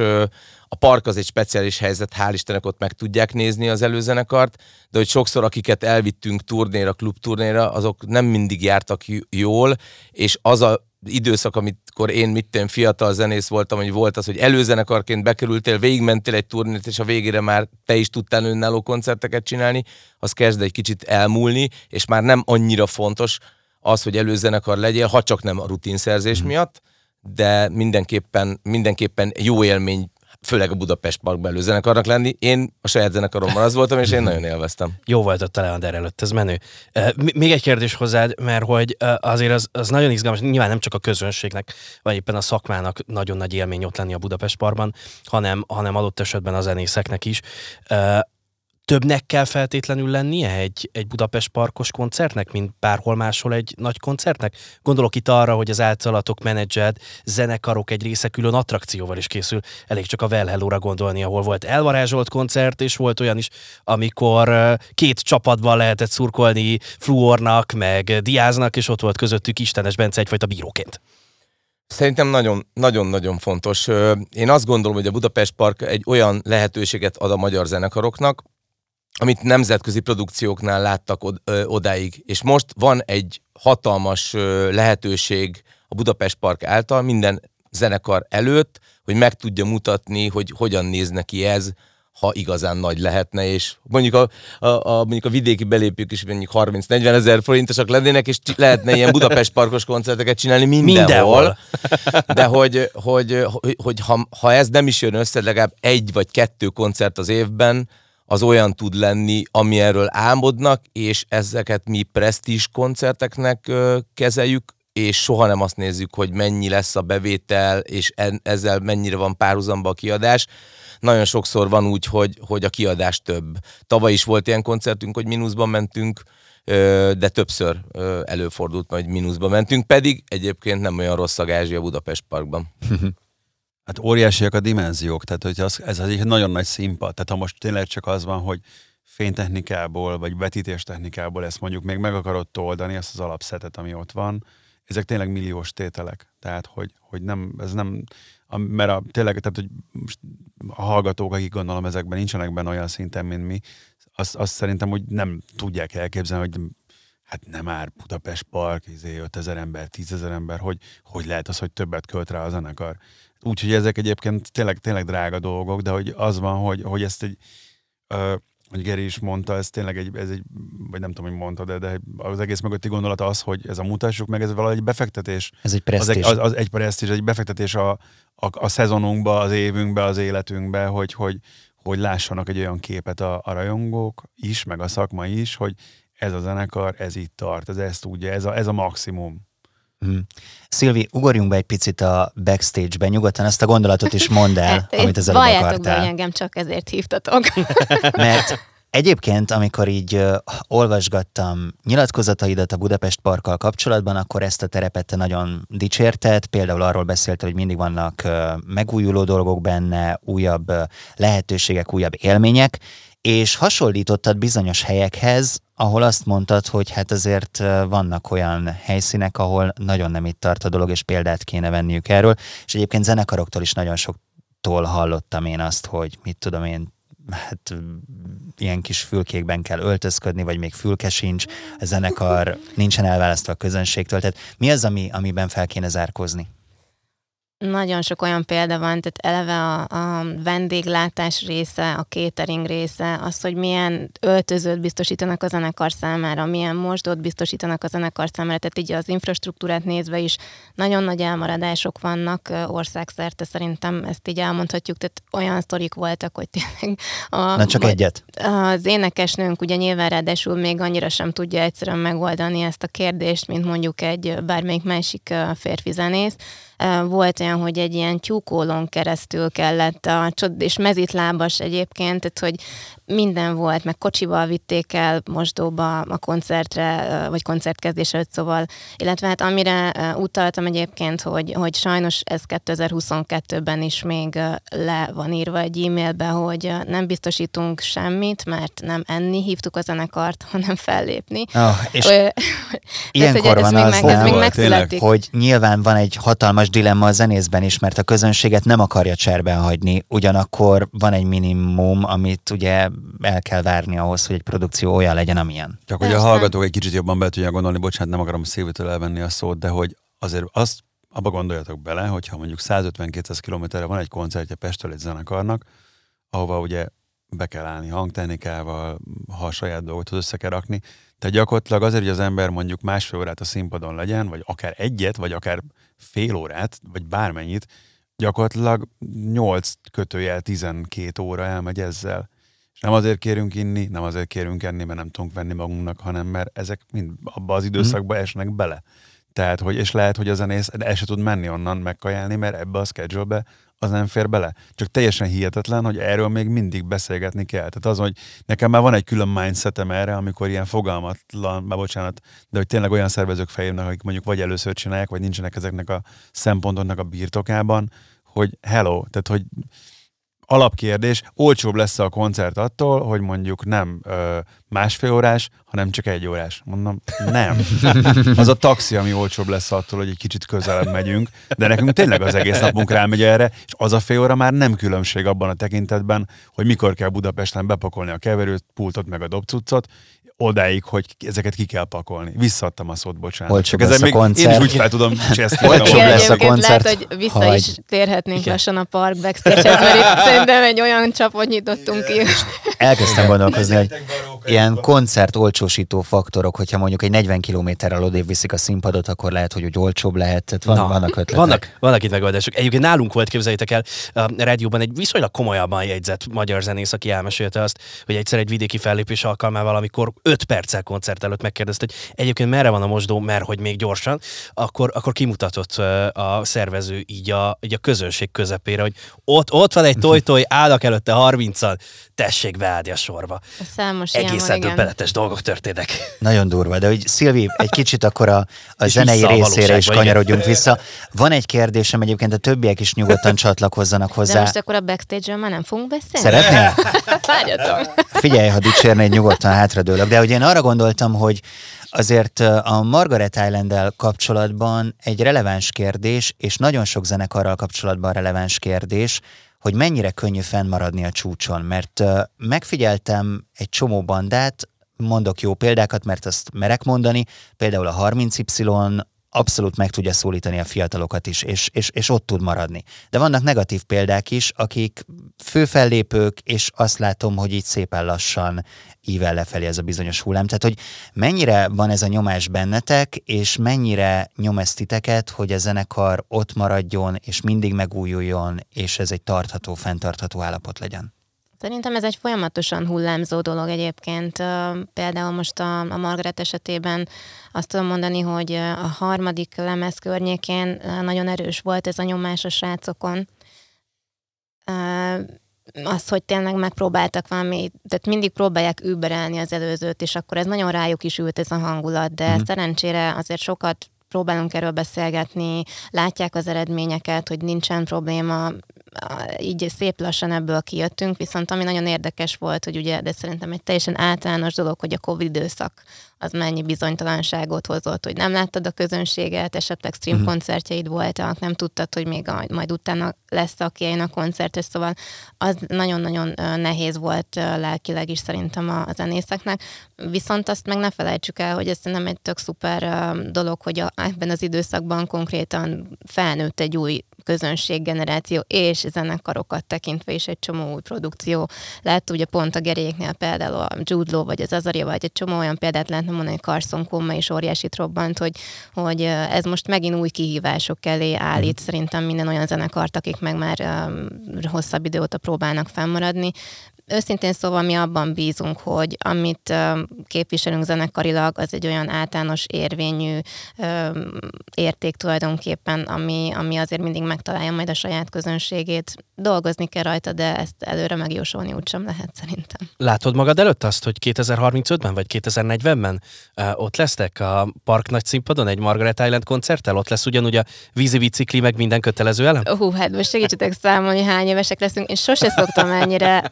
D: a park az egy speciális helyzet, hál' Istennek ott meg tudják nézni az előzenekart, de hogy sokszor akiket elvittünk turnéra, klubturnéra, azok nem mindig jártak jól, és az a időszak, amikor én mit tudom, fiatal zenész voltam, hogy volt az, hogy előzenekarként bekerültél, végigmentél egy turnét, és a végére már te is tudtál önálló koncerteket csinálni, az kezd egy kicsit elmúlni, és már nem annyira fontos az, hogy előzenekar legyél, ha csak nem a rutinszerzés miatt, de mindenképpen, mindenképpen jó élmény főleg a Budapest Parkban előzenekarnak lenni. Én a saját zenekarommal az voltam, és én nagyon élveztem.
C: Jó volt ott a Leander előtt, ez menő. Még egy kérdés hozzád, mert hogy azért az, az nagyon izgalmas, nyilván nem csak a közönségnek, vagy éppen a szakmának nagyon nagy élmény ott lenni a Budapest Parkban, hanem, hanem adott esetben a zenészeknek is. Többnek kell feltétlenül lennie egy, egy Budapest parkos koncertnek, mint bárhol máshol egy nagy koncertnek? Gondolok itt arra, hogy az általatok menedzselt zenekarok egy része külön attrakcióval is készül. Elég csak a Well Hello-ra gondolni, ahol volt elvarázsolt koncert, és volt olyan is, amikor két csapatban lehetett szurkolni Fluornak, meg Diáznak, és ott volt közöttük Istenes Bence egyfajta bíróként.
D: Szerintem nagyon- nagyon-nagyon fontos. Én azt gondolom, hogy a Budapest Park egy olyan lehetőséget ad a magyar zenekaroknak, amit nemzetközi produkcióknál láttak od- ö, odáig. És most van egy hatalmas ö, lehetőség a Budapest Park által minden zenekar előtt, hogy meg tudja mutatni, hogy hogyan néz neki ez, ha igazán nagy lehetne, és mondjuk a, a, a, mondjuk a vidéki belépők is mondjuk 30-40 ezer forintosak lennének, és lehetne ilyen Budapest parkos koncerteket csinálni mindenhol.
C: Mindenhol.
D: De hogy, hogy, hogy, hogy ha, ha ez nem is jön össze, legalább egy vagy kettő koncert az évben, az olyan tud lenni, ami erről álmodnak, és ezeket mi presztízs koncerteknek kezeljük, és soha nem azt nézzük, hogy mennyi lesz a bevétel, és ezzel mennyire van párhuzamba a kiadás. Nagyon sokszor van úgy, hogy, hogy a kiadás több. Tavaly is volt ilyen koncertünk, hogy mínuszban mentünk, de többször előfordult, hogy mínuszba mentünk, pedig egyébként nem olyan rossz a gázsi a Budapest Parkban.
E: Hát óriásiak a dimenziók, tehát hogy az, ez az egy nagyon nagy színpad. Tehát ha most tényleg csak az van, hogy fénytechnikából, vagy vetítéstechnikából ezt mondjuk még meg akarod oldani, ezt az alapszetet, ami ott van, ezek tényleg milliós tételek. Tehát, hogy, hogy nem, ez nem, a- mert a, tényleg, tehát, hogy a hallgatók, akik gondolom ezekben nincsenek benne olyan szinten, mint mi, azt, azt szerintem, hogy nem tudják elképzelni, hogy hát nem már Budapest Park, izé 5000 ember, 10 ezer ember, hogy, hogy lehet az, hogy többet költ rá a zenekar. Úgyhogy ezek egyébként tényleg, tényleg drága dolgok, de hogy az van, hogy, hogy ezt egy, ö, hogy Geri is mondta, ez tényleg egy, ez egy, vagy nem tudom, hogy mondta, de, de az egész mögötti gondolat az, hogy ez a mutassuk meg, ez valahogy egy befektetés.
B: Ez egy
E: Az egy,
B: presztízs.
E: az, az egy presztízs, egy befektetés a, a, a szezonunkba, az évünkbe, az életünkbe, hogy, hogy, hogy lássanak egy olyan képet a, a rajongók is, meg a szakma is, hogy ez a zenekar, ez itt tart, ez ezt tudja, ez a, ez a maximum.
B: Mhm. Szilvi, ugorjunk be egy picit a backstage-be, nyugodtan ezt a gondolatot is mondd el,
F: Hát,
B: amit az előbb
F: Valljátok be, hogy
B: akartál.
F: engem csak ezért hívtatok.
B: Mert egyébként, amikor így olvasgattam nyilatkozataidat a Budapest Parkkal kapcsolatban, akkor ezt a terepet te nagyon dicsérted, például arról beszéltél, hogy mindig vannak megújuló dolgok benne, újabb lehetőségek, újabb élmények, és hasonlítottad bizonyos helyekhez, ahol azt mondtad, hogy hát azért vannak olyan helyszínek, ahol nagyon nem itt tart a dolog, és példát kéne venniük erről, és egyébként zenekaroktól is nagyon soktól hallottam én azt, hogy mit tudom én, hát ilyen kis fülkékben kell öltözködni, vagy még fülke sincs, a zenekar nincsen elválasztva a közönségtől. Tehát mi az, ami, amiben fel kéne zárkozni?
F: Nagyon sok olyan példa van, tehát eleve a, a vendéglátás része, a catering része, az, hogy milyen öltözőt biztosítanak a zenekar számára, milyen mosdót biztosítanak a zenekar számára, tehát így az infrastruktúrát nézve is nagyon nagy elmaradások vannak országszerte, szerintem ezt így elmondhatjuk, tehát olyan sztorik voltak, hogy tényleg...
B: A, Na csak egyet.
F: Az énekesnőnk ugye nyilván ráadásul még annyira sem tudja egyszerűen megoldani ezt a kérdést, mint mondjuk egy bármelyik másik férfi zenész, volt olyan, hogy egy ilyen tyúkólon keresztül kellett, a, és mezitlábas egyébként, tehát hogy minden volt, meg kocsival vitték el mosdóba a koncertre, vagy koncertkezdés előtt, szóval, illetve hát amire utaltam egyébként, hogy, hogy sajnos ez 2022-ben is még le van írva egy e-mailbe, hogy nem biztosítunk semmit, mert nem enni hívtuk a zenekart, hanem fellépni.
B: Oh, és Oly, ilyenkor tehát, van ez az, még, ez még megszületik. hogy nyilván van egy hatalmas dilemma a zenészben is, mert a közönséget nem akarja cserben hagyni, ugyanakkor van egy minimum, amit ugye el kell várni ahhoz, hogy egy produkció olyan legyen, amilyen.
E: Csak hogy a hallgatók egy kicsit jobban be tudják gondolni, bocsánat, nem akarom szívitől elvenni a szót, de hogy azért azt abba gondoljatok bele, hogyha mondjuk 150-200 kilométerre van egy koncertje Pestől egy zenekarnak, ahova ugye be kell állni hangtechnikával, ha a saját dolgot össze kell rakni. Tehát gyakorlatilag azért, hogy az ember mondjuk másfél órát a színpadon legyen, vagy akár egyet, vagy akár fél órát, vagy bármennyit, gyakorlatilag 8 kötőjel 12 óra elmegy ezzel. És nem azért kérünk inni, nem azért kérünk enni, mert nem tudunk venni magunknak, hanem mert ezek mind abba az időszakba mm. esnek bele. Tehát, hogy, és lehet, hogy a zenész el se tud menni onnan megkajálni, mert ebbe a schedule az nem fér bele. Csak teljesen hihetetlen, hogy erről még mindig beszélgetni kell. Tehát az, hogy nekem már van egy külön mindsetem erre, amikor ilyen fogalmatlan, már bocsánat, de hogy tényleg olyan szervezők fejének, akik mondjuk vagy először csinálják, vagy nincsenek ezeknek a szempontoknak a birtokában, hogy hello, tehát hogy alapkérdés, olcsóbb lesz a koncert attól, hogy mondjuk nem ö, másfél órás, hanem csak egy órás. Mondom, nem. Az a taxi, ami olcsóbb lesz attól, hogy egy kicsit közelebb megyünk, de nekünk tényleg az egész napunk rámegy erre, és az a fél óra már nem különbség abban a tekintetben, hogy mikor kell Budapesten bepakolni a keverőt, pultot meg a dobcuccot, odáig, hogy ezeket ki kell pakolni. Visszadtam a szót, bocsánat.
B: Olcsóbb lesz a koncert.
F: Én
B: is úgy
F: fel tudom cseszteni. Olcsóbb lesz a koncert. Lehet, hogy vissza Hagy. is térhetnénk Igen. lassan a park backstage mert itt szerintem egy olyan csapot nyitottunk ki.
B: Elkezdtem gondolkozni, hogy ilyen koncert olcsósító faktorok, hogyha mondjuk egy 40 kilométerrel odébb viszik a színpadot, akkor lehet, hogy úgy olcsóbb lehet. Tehát van, Na, vannak ötletek.
C: Vannak, vannak itt megoldások. Egyébként nálunk volt, képzeljétek el, a rádióban egy viszonylag komolyabban jegyzett magyar zenész, aki elmesélte azt, hogy egyszer egy vidéki fellépés alkalmával, amikor 5 perccel koncert előtt megkérdezte, hogy egyébként merre van a mosdó, mert hogy még gyorsan, akkor, akkor kimutatott a szervező így a, így a közönség közepére, hogy ott, ott van egy toj-toj, állnak előtte 30-al, tessék beállni a sorba.
F: Számos
C: Egészen döbbenetes dolgok történnek.
B: Nagyon durva, de hogy Szilvi, egy kicsit akkor a, a zenei részére is kanyarodjunk vissza. Van egy kérdésem, egyébként a többiek is nyugodtan csatlakozzanak hozzá. De
F: most akkor a backstage-ről már nem fogunk beszélni?
B: Szeretnél?
F: Várjatok.
B: Figyelj, ha dicsérnéd, nyugodtan hátradőlök. De hogy én arra gondoltam, hogy azért a Margaret island kapcsolatban egy releváns kérdés, és nagyon sok zenekarral kapcsolatban releváns kérdés, hogy mennyire könnyű fennmaradni a csúcson, mert megfigyeltem egy csomó bandát, mondok jó példákat, mert azt merek mondani, például a 30Y abszolút meg tudja szólítani a fiatalokat is, és, és, és ott tud maradni. De vannak negatív példák is, akik főfellépők, és azt látom, hogy így szépen lassan ível lefelé ez a bizonyos hullám. Tehát, hogy mennyire van ez a nyomás bennetek, és mennyire nyom ezt titeket, hogy a zenekar ott maradjon, és mindig megújuljon, és ez egy tartható, fenntartható állapot legyen?
F: Szerintem ez egy folyamatosan hullámzó dolog egyébként. Például most a, a Margaret esetében azt tudom mondani, hogy a harmadik lemez környékén nagyon erős volt ez a nyomás a srácokon. Az, hogy tényleg megpróbáltak valami, tehát mindig próbálják überelni az előzőt, és akkor ez nagyon rájuk is ült ez a hangulat, de mm. szerencsére azért sokat próbálunk erről beszélgetni, látják az eredményeket, hogy nincsen probléma, így szép lassan ebből kijöttünk, viszont ami nagyon érdekes volt, hogy ugye, de szerintem egy teljesen általános dolog, hogy a Covid időszak az mennyi bizonytalanságot hozott, hogy nem láttad a közönséget, esetleg stream uh-huh. koncertjeid voltak, nem tudtad, hogy még a, majd utána lesz, aki eljön a koncertre, szóval az nagyon-nagyon nehéz volt lelkileg is szerintem a, a zenészeknek. Viszont azt meg ne felejtsük el, hogy ez nem egy tök szuper dolog, hogy a, ebben az időszakban konkrétan felnőtt egy új közönséggeneráció és zenekarokat tekintve is egy csomó új produkció. Lehet ugye pont a geréknél például a Jude Law, vagy az Azaria, vagy egy csomó olyan példát lehetne mondani, hogy Carson Koma is óriásit robbant, hogy, hogy ez most megint új kihívások elé állít mm. szerintem minden olyan zenekart, akik meg már um, hosszabb idő óta próbálnak fennmaradni őszintén szóval mi abban bízunk, hogy amit képviselünk zenekarilag, az egy olyan általános érvényű érték tulajdonképpen, ami, ami azért mindig megtalálja majd a saját közönségét. Dolgozni kell rajta, de ezt előre megjósolni úgysem lehet szerintem.
C: Látod magad előtt azt, hogy 2035-ben vagy 2040-ben ott lesztek a Park nagy színpadon egy Margaret Island koncerttel? Ott lesz ugyanúgy a vízi bicikli, meg minden kötelező elem?
F: Hú, hát most segítsetek számolni, hány évesek leszünk. Én sose szoktam ennyire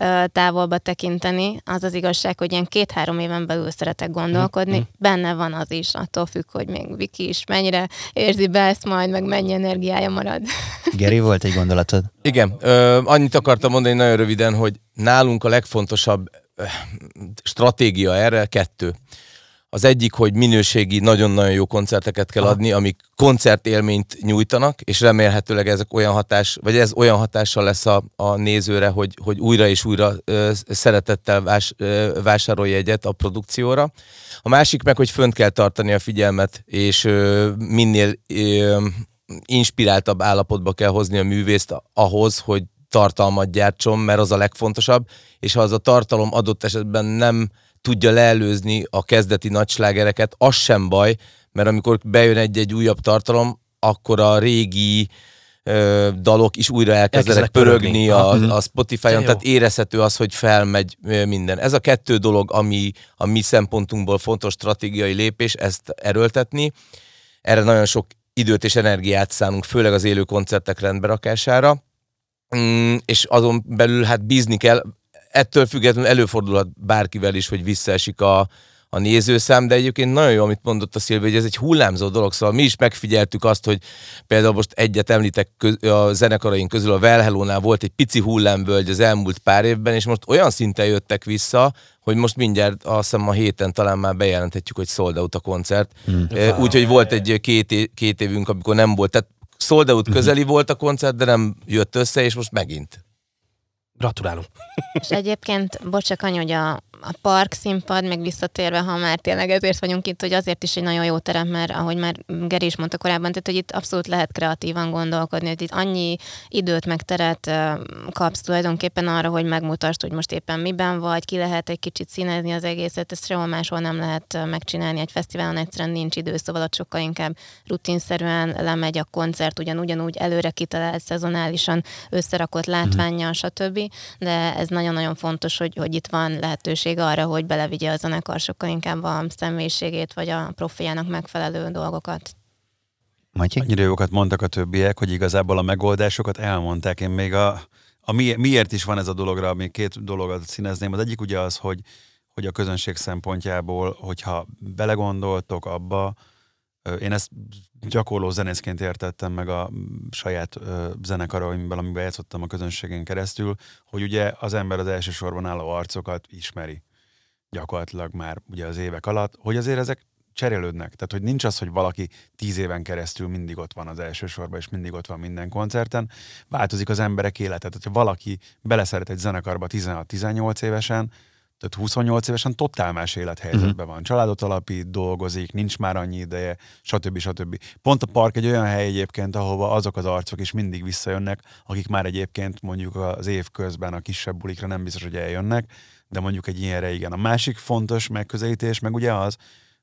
F: távolba tekinteni. Az az igazság, hogy ilyen két-három éven belül szeretek gondolkodni. Mm-hmm. Benne van az is, attól függ, hogy még Viki is mennyire érzi be ezt majd, meg mennyi energiája marad.
B: Geri, volt egy gondolatod?
D: Igen, ö, annyit akartam mondani nagyon röviden, hogy nálunk a legfontosabb stratégia erre kettő. Az egyik, hogy minőségi, nagyon-nagyon jó koncerteket kell adni, amik koncertélményt nyújtanak, és remélhetőleg ezek olyan hatás, vagy ez olyan hatással lesz a, a nézőre, hogy, hogy újra és újra ö, szeretettel vás, ö, vásárolja egyet a produkcióra. A másik meg, hogy fönt kell tartani a figyelmet, és ö, minél ö, inspiráltabb állapotba kell hozni a művészt ahhoz, hogy tartalmat gyártson, mert az a legfontosabb, és ha az a tartalom adott esetben nem tudja leelőzni a kezdeti nagyslágereket, az sem baj, mert amikor bejön egy-egy újabb tartalom, akkor a régi ö, dalok is újra elkezdenek pörögni, pörögni a, a Spotify-on, tehát érezhető az, hogy felmegy minden. Ez a kettő dolog, ami a mi szempontunkból fontos stratégiai lépés, ezt erőltetni. Erre nagyon sok időt és energiát szánunk, főleg az élő koncertek rendberakására. Mm, és azon belül hát bízni kell, ettől függetlenül előfordulhat bárkivel is, hogy visszaesik a, a nézőszám, de egyébként nagyon jó, amit mondott a Szilvi, hogy ez egy hullámzó dolog, szóval mi is megfigyeltük azt, hogy például most egyet említek a zenekaraink közül, a Velhelónál volt egy pici hullámvölgy az elmúlt pár évben, és most olyan szinten jöttek vissza, hogy most mindjárt azt hiszem a héten talán már bejelenthetjük, hogy sold out a koncert. Hmm. Úgyhogy volt egy két, é- két évünk, amikor nem volt. Tehát sold out közeli hmm. volt a koncert, de nem jött össze, és most megint.
C: Gratulálunk.
F: És egyébként, bocsak anya, hogy a, a park színpad, meg visszatérve, ha már tényleg ezért vagyunk itt, hogy azért is egy nagyon jó terem, mert ahogy már Geri is mondta korábban, tehát hogy itt abszolút lehet kreatívan gondolkodni, hogy itt annyi időt meg teret kapsz tulajdonképpen arra, hogy megmutasd, hogy most éppen miben vagy, ki lehet egy kicsit színezni az egészet, ezt sehol máshol nem lehet megcsinálni, egy fesztiválon egyszerűen nincs idő, szóval ott sokkal inkább rutinszerűen lemegy a koncert, ugyan ugyanúgy előre kitalált, szezonálisan összerakott látványjal, stb. De ez nagyon-nagyon fontos, hogy, hogy itt van lehetőség arra, hogy belevigye a zenekar sokkal inkább a személyiségét, vagy a profiának megfelelő dolgokat.
E: Matyi? Annyira jókat mondtak a többiek, hogy igazából a megoldásokat elmondták. Én még a, a mi, miért is van ez a dologra, még két dologot színezném. Az egyik ugye az, hogy, hogy a közönség szempontjából, hogyha belegondoltok abba, én ezt gyakorló zenészként értettem meg a saját zenekaraimban, amiben játszottam a közönségen keresztül, hogy ugye az ember az elsősorban álló arcokat ismeri gyakorlatilag már ugye az évek alatt, hogy azért ezek cserélődnek. Tehát, hogy nincs az, hogy valaki tíz éven keresztül mindig ott van az első sorban, és mindig ott van minden koncerten. Változik az emberek élete. Tehát, ha valaki beleszeret egy zenekarba 16-18 évesen, tehát 28 évesen totál más élethelyzetben uh-huh. van. Családot alapít, dolgozik, nincs már annyi ideje, stb. stb. Pont a park egy olyan hely egyébként, ahova azok az arcok is mindig visszajönnek, akik már egyébként mondjuk az év közben a kisebb bulikra nem biztos, hogy eljönnek, de mondjuk egy ilyenre igen. A másik fontos megközelítés meg ugye az,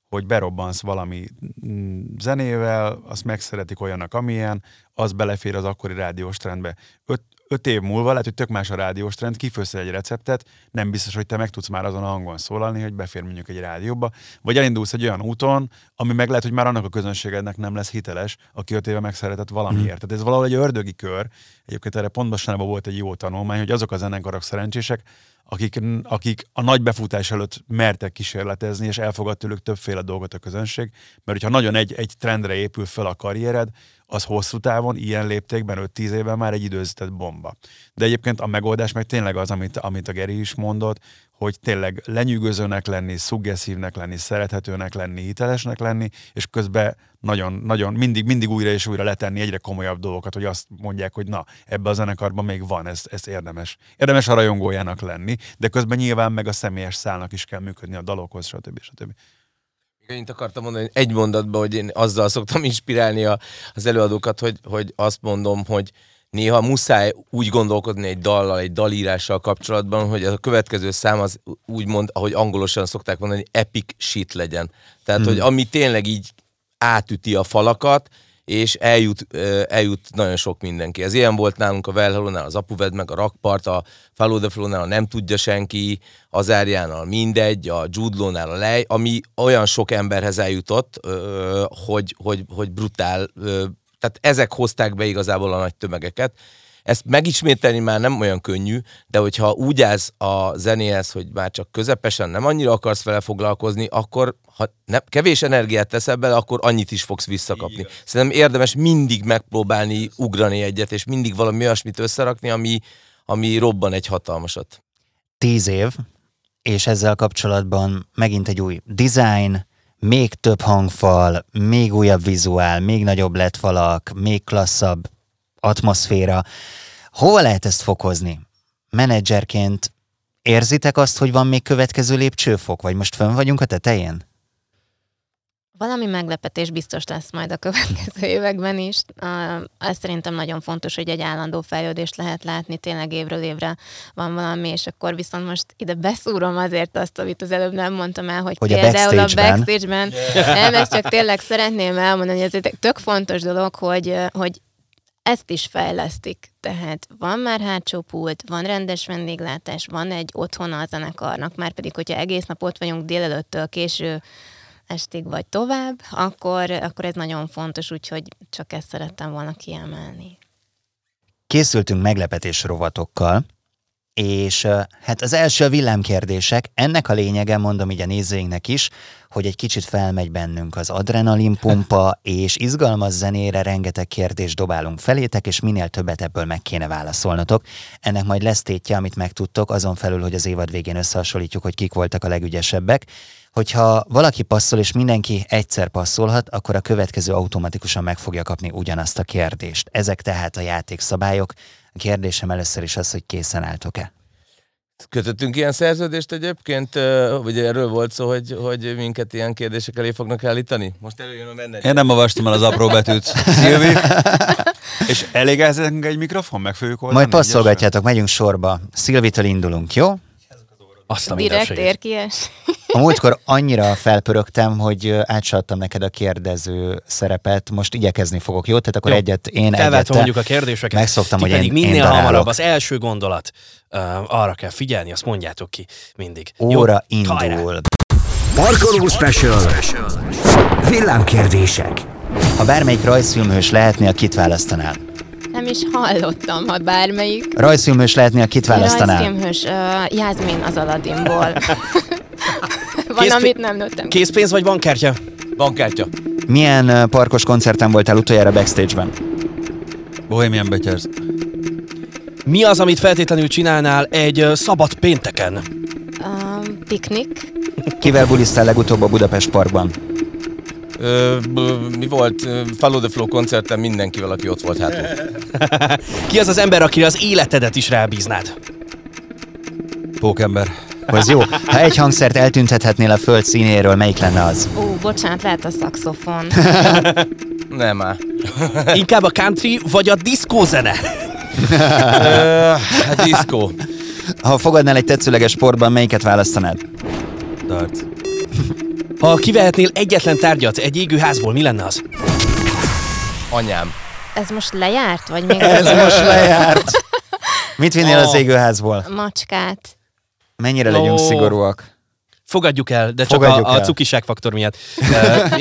E: hogy berobbansz valami mm, zenével, azt megszeretik olyanak, amilyen, az belefér az akkori rádiós trendbe. Öt, öt év múlva lehet, hogy tök más a rádiós trend, kifősz egy receptet, nem biztos, hogy te meg tudsz már azon a hangon szólalni, hogy befér mondjuk egy rádióba, vagy elindulsz egy olyan úton, ami meg lehet, hogy már annak a közönségednek nem lesz hiteles, aki öt éve megszeretett valamiért. Mm. Tehát ez valahol egy ördögi kör. Egyébként erre pontosan volt egy jó tanulmány, hogy azok a zenekarok szerencsések, akik, akik a nagy befutás előtt mertek kísérletezni, és elfogad tőlük többféle dolgot a közönség, mert hogyha nagyon egy, egy trendre épül fel a karriered, az hosszú távon, ilyen léptékben, 5-10 évben már egy időzített bomba. De egyébként a megoldás meg tényleg az, amit, amit a Geri is mondott, hogy tényleg lenyűgözőnek lenni, szuggesszívnek lenni, szerethetőnek lenni, hitelesnek lenni, és közben nagyon, nagyon mindig, mindig újra és újra letenni egyre komolyabb dolgokat, hogy azt mondják, hogy na, ebbe a zenekarban még van, ez, ez érdemes. Érdemes a rajongójának lenni, de közben nyilván meg a személyes szálnak is kell működni a dalokhoz, stb. stb.
D: Én akartam mondani egy mondatban, hogy én azzal szoktam inspirálni a, az előadókat, hogy, hogy azt mondom, hogy néha muszáj úgy gondolkodni egy dallal, egy dalírással kapcsolatban, hogy a következő szám az úgy mond, ahogy angolosan szokták mondani, epic shit legyen. Tehát, hmm. hogy ami tényleg így átüti a falakat, és eljut, eljut nagyon sok mindenki. Ez ilyen volt nálunk a Velhalónál, az Apuved, meg a Rakpart, a Follow the Flow-nál a Nem Tudja Senki, az Árjánál mindegy, a Judlónál a Lej, ami olyan sok emberhez eljutott, hogy, hogy, hogy brutál, tehát ezek hozták be igazából a nagy tömegeket, ezt megismételni már nem olyan könnyű, de hogyha úgy állsz a zenéhez, hogy már csak közepesen nem annyira akarsz vele foglalkozni, akkor ha ne, kevés energiát teszel bele, akkor annyit is fogsz visszakapni. Igen. Szerintem érdemes mindig megpróbálni ugrani egyet, és mindig valami olyasmit összerakni, ami, ami robban egy hatalmasat.
B: Tíz év, és ezzel kapcsolatban megint egy új design, még több hangfal, még újabb vizuál, még nagyobb lett falak, még klasszabb atmoszféra. Hova lehet ezt fokozni? Menedzserként érzitek azt, hogy van még következő lépcsőfok, vagy most fönn vagyunk a tetején?
F: Valami meglepetés biztos lesz majd a következő években is. Ez szerintem nagyon fontos, hogy egy állandó fejlődést lehet látni, tényleg évről évre van valami, és akkor viszont most ide beszúrom azért azt, amit az előbb nem mondtam el, hogy,
B: hogy
F: például
B: a
F: backstage-ben, yeah. nem, ezt csak tényleg szeretném elmondani, hogy ez egy tök fontos dolog, hogy, hogy ezt is fejlesztik. Tehát van már hátsó pult, van rendes vendéglátás, van egy otthona a zenekarnak, már pedig, hogyha egész nap ott vagyunk délelőttől késő estig vagy tovább, akkor, akkor ez nagyon fontos, úgyhogy csak ezt szerettem volna kiemelni.
B: Készültünk meglepetés rovatokkal, és hát az első a villámkérdések, ennek a lényege, mondom így a nézőinknek is, hogy egy kicsit felmegy bennünk az adrenalinpumpa, és izgalmas zenére rengeteg kérdést dobálunk felétek, és minél többet ebből meg kéne válaszolnotok. Ennek majd lesz tétje, amit megtudtok, azon felül, hogy az évad végén összehasonlítjuk, hogy kik voltak a legügyesebbek. Hogyha valaki passzol, és mindenki egyszer passzolhat, akkor a következő automatikusan meg fogja kapni ugyanazt a kérdést. Ezek tehát a játékszabályok. A kérdésem először is az, hogy készen álltok-e?
D: Kötöttünk ilyen szerződést egyébként, vagy erről volt szó, hogy, hogy minket ilyen kérdések elé fognak állítani? Most előjön a menne.
E: Én nem olvastam el az apró betűt, Szilvi. És elég egy mikrofon, meg fogjuk
B: oldani? Majd passzolgatjátok, megyünk sorba. Szilvitől indulunk, jó?
F: Azt a Direkt érkies.
B: A múltkor annyira felpörögtem, hogy átsaltam neked a kérdező szerepet. Most igyekezni fogok, jó? Tehát akkor jó. egyet én egyet.
C: mondjuk a kérdéseket.
B: Megszoktam, hogy
C: pedig
B: én,
C: minél
B: én
C: hamarabb az első gondolat uh, arra kell figyelni, azt mondjátok ki mindig.
B: Óra jó? indul. Hajrá.
A: Parkoló Special. Villámkérdések.
B: Ha bármelyik rajzfilmhős lehetnél, kit választanál?
F: Nem is hallottam, ha bármelyik.
B: Rajzfilmhős lehetni, a kit választanál?
F: Rajzfilmhős, uh, Jászmin az Aladdinból. Van, Készpé- amit nem nőttem.
C: Készpénz vagy bankkártya?
D: Bankkártya.
B: Milyen uh, parkos koncerten voltál utoljára backstage-ben?
E: Bohemian Betyers.
C: Mi az, amit feltétlenül csinálnál egy uh, szabad pénteken?
F: Uh, piknik.
B: Kivel bulisztál legutóbb a Budapest Parkban?
D: Ö, mi volt? Follow the Flow koncerten mindenkivel, aki ott volt hátul.
C: Ki az az ember, akire az életedet is rábíznád?
E: Pókember.
B: Az jó. Ha egy hangszert eltüntethetnél a föld színéről, melyik lenne az?
F: Ó, bocsánat, lehet a szaxofon.
D: Nem már.
C: Inkább a country vagy a diszkó zene?
D: a diszkó.
B: Ha fogadnál egy tetszőleges sportban, melyiket választanád?
E: Darts.
C: Ha kivehetnél egyetlen tárgyat egy égő házból, mi lenne az?
D: Anyám.
F: Ez most lejárt, vagy még?
B: Ez most lejárt. Mit vinnél az
C: Oh.
B: égőházból?
F: Macskát.
B: Mennyire legyünk
C: Ó.
B: szigorúak?
C: Fogadjuk el, de csak
B: Fogadjuk
C: a, a cukiságfaktor miatt.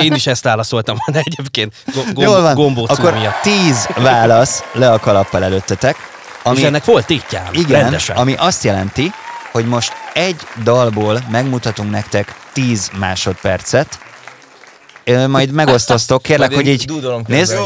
C: Én is ezt válaszoltam volna egyébként. Go-
B: Jól van, akkor
C: miatt.
B: tíz válasz le a kalappal előttetek.
C: Ami... És ennek volt tétjám.
B: Igen,
C: rendesen.
B: ami azt jelenti, hogy most egy dalból megmutatunk nektek 10 másodpercet, majd megosztoztok, kérlek,
D: Majd
B: hogy így nézd,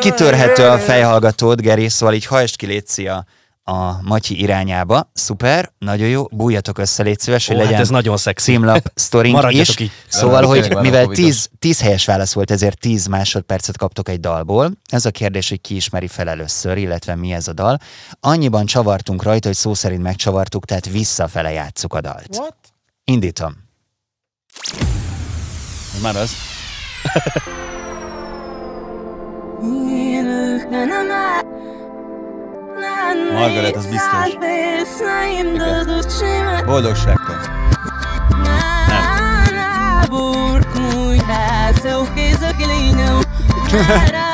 B: kitörhető a fejhallgatód, Geri, szóval így hajtsd ki létszi a, a Matyi irányába. Szuper, nagyon jó, bújjatok össze, légy szíves, hogy
C: Ó, hát
B: legyen
C: ez nagyon szexi.
B: címlap sztorink is.
C: így.
B: Szóval, hogy mivel
D: covidos.
B: 10, 10 helyes válasz volt, ezért 10 másodpercet kaptok egy dalból. Ez a kérdés, hogy ki ismeri fel először, illetve mi ez a dal. Annyiban csavartunk rajta, hogy szó szerint megcsavartuk, tehát visszafele játsszuk a dalt.
D: What?
B: Indítom.
E: Ez már az. Margaret, az biztos. Boldogságtól.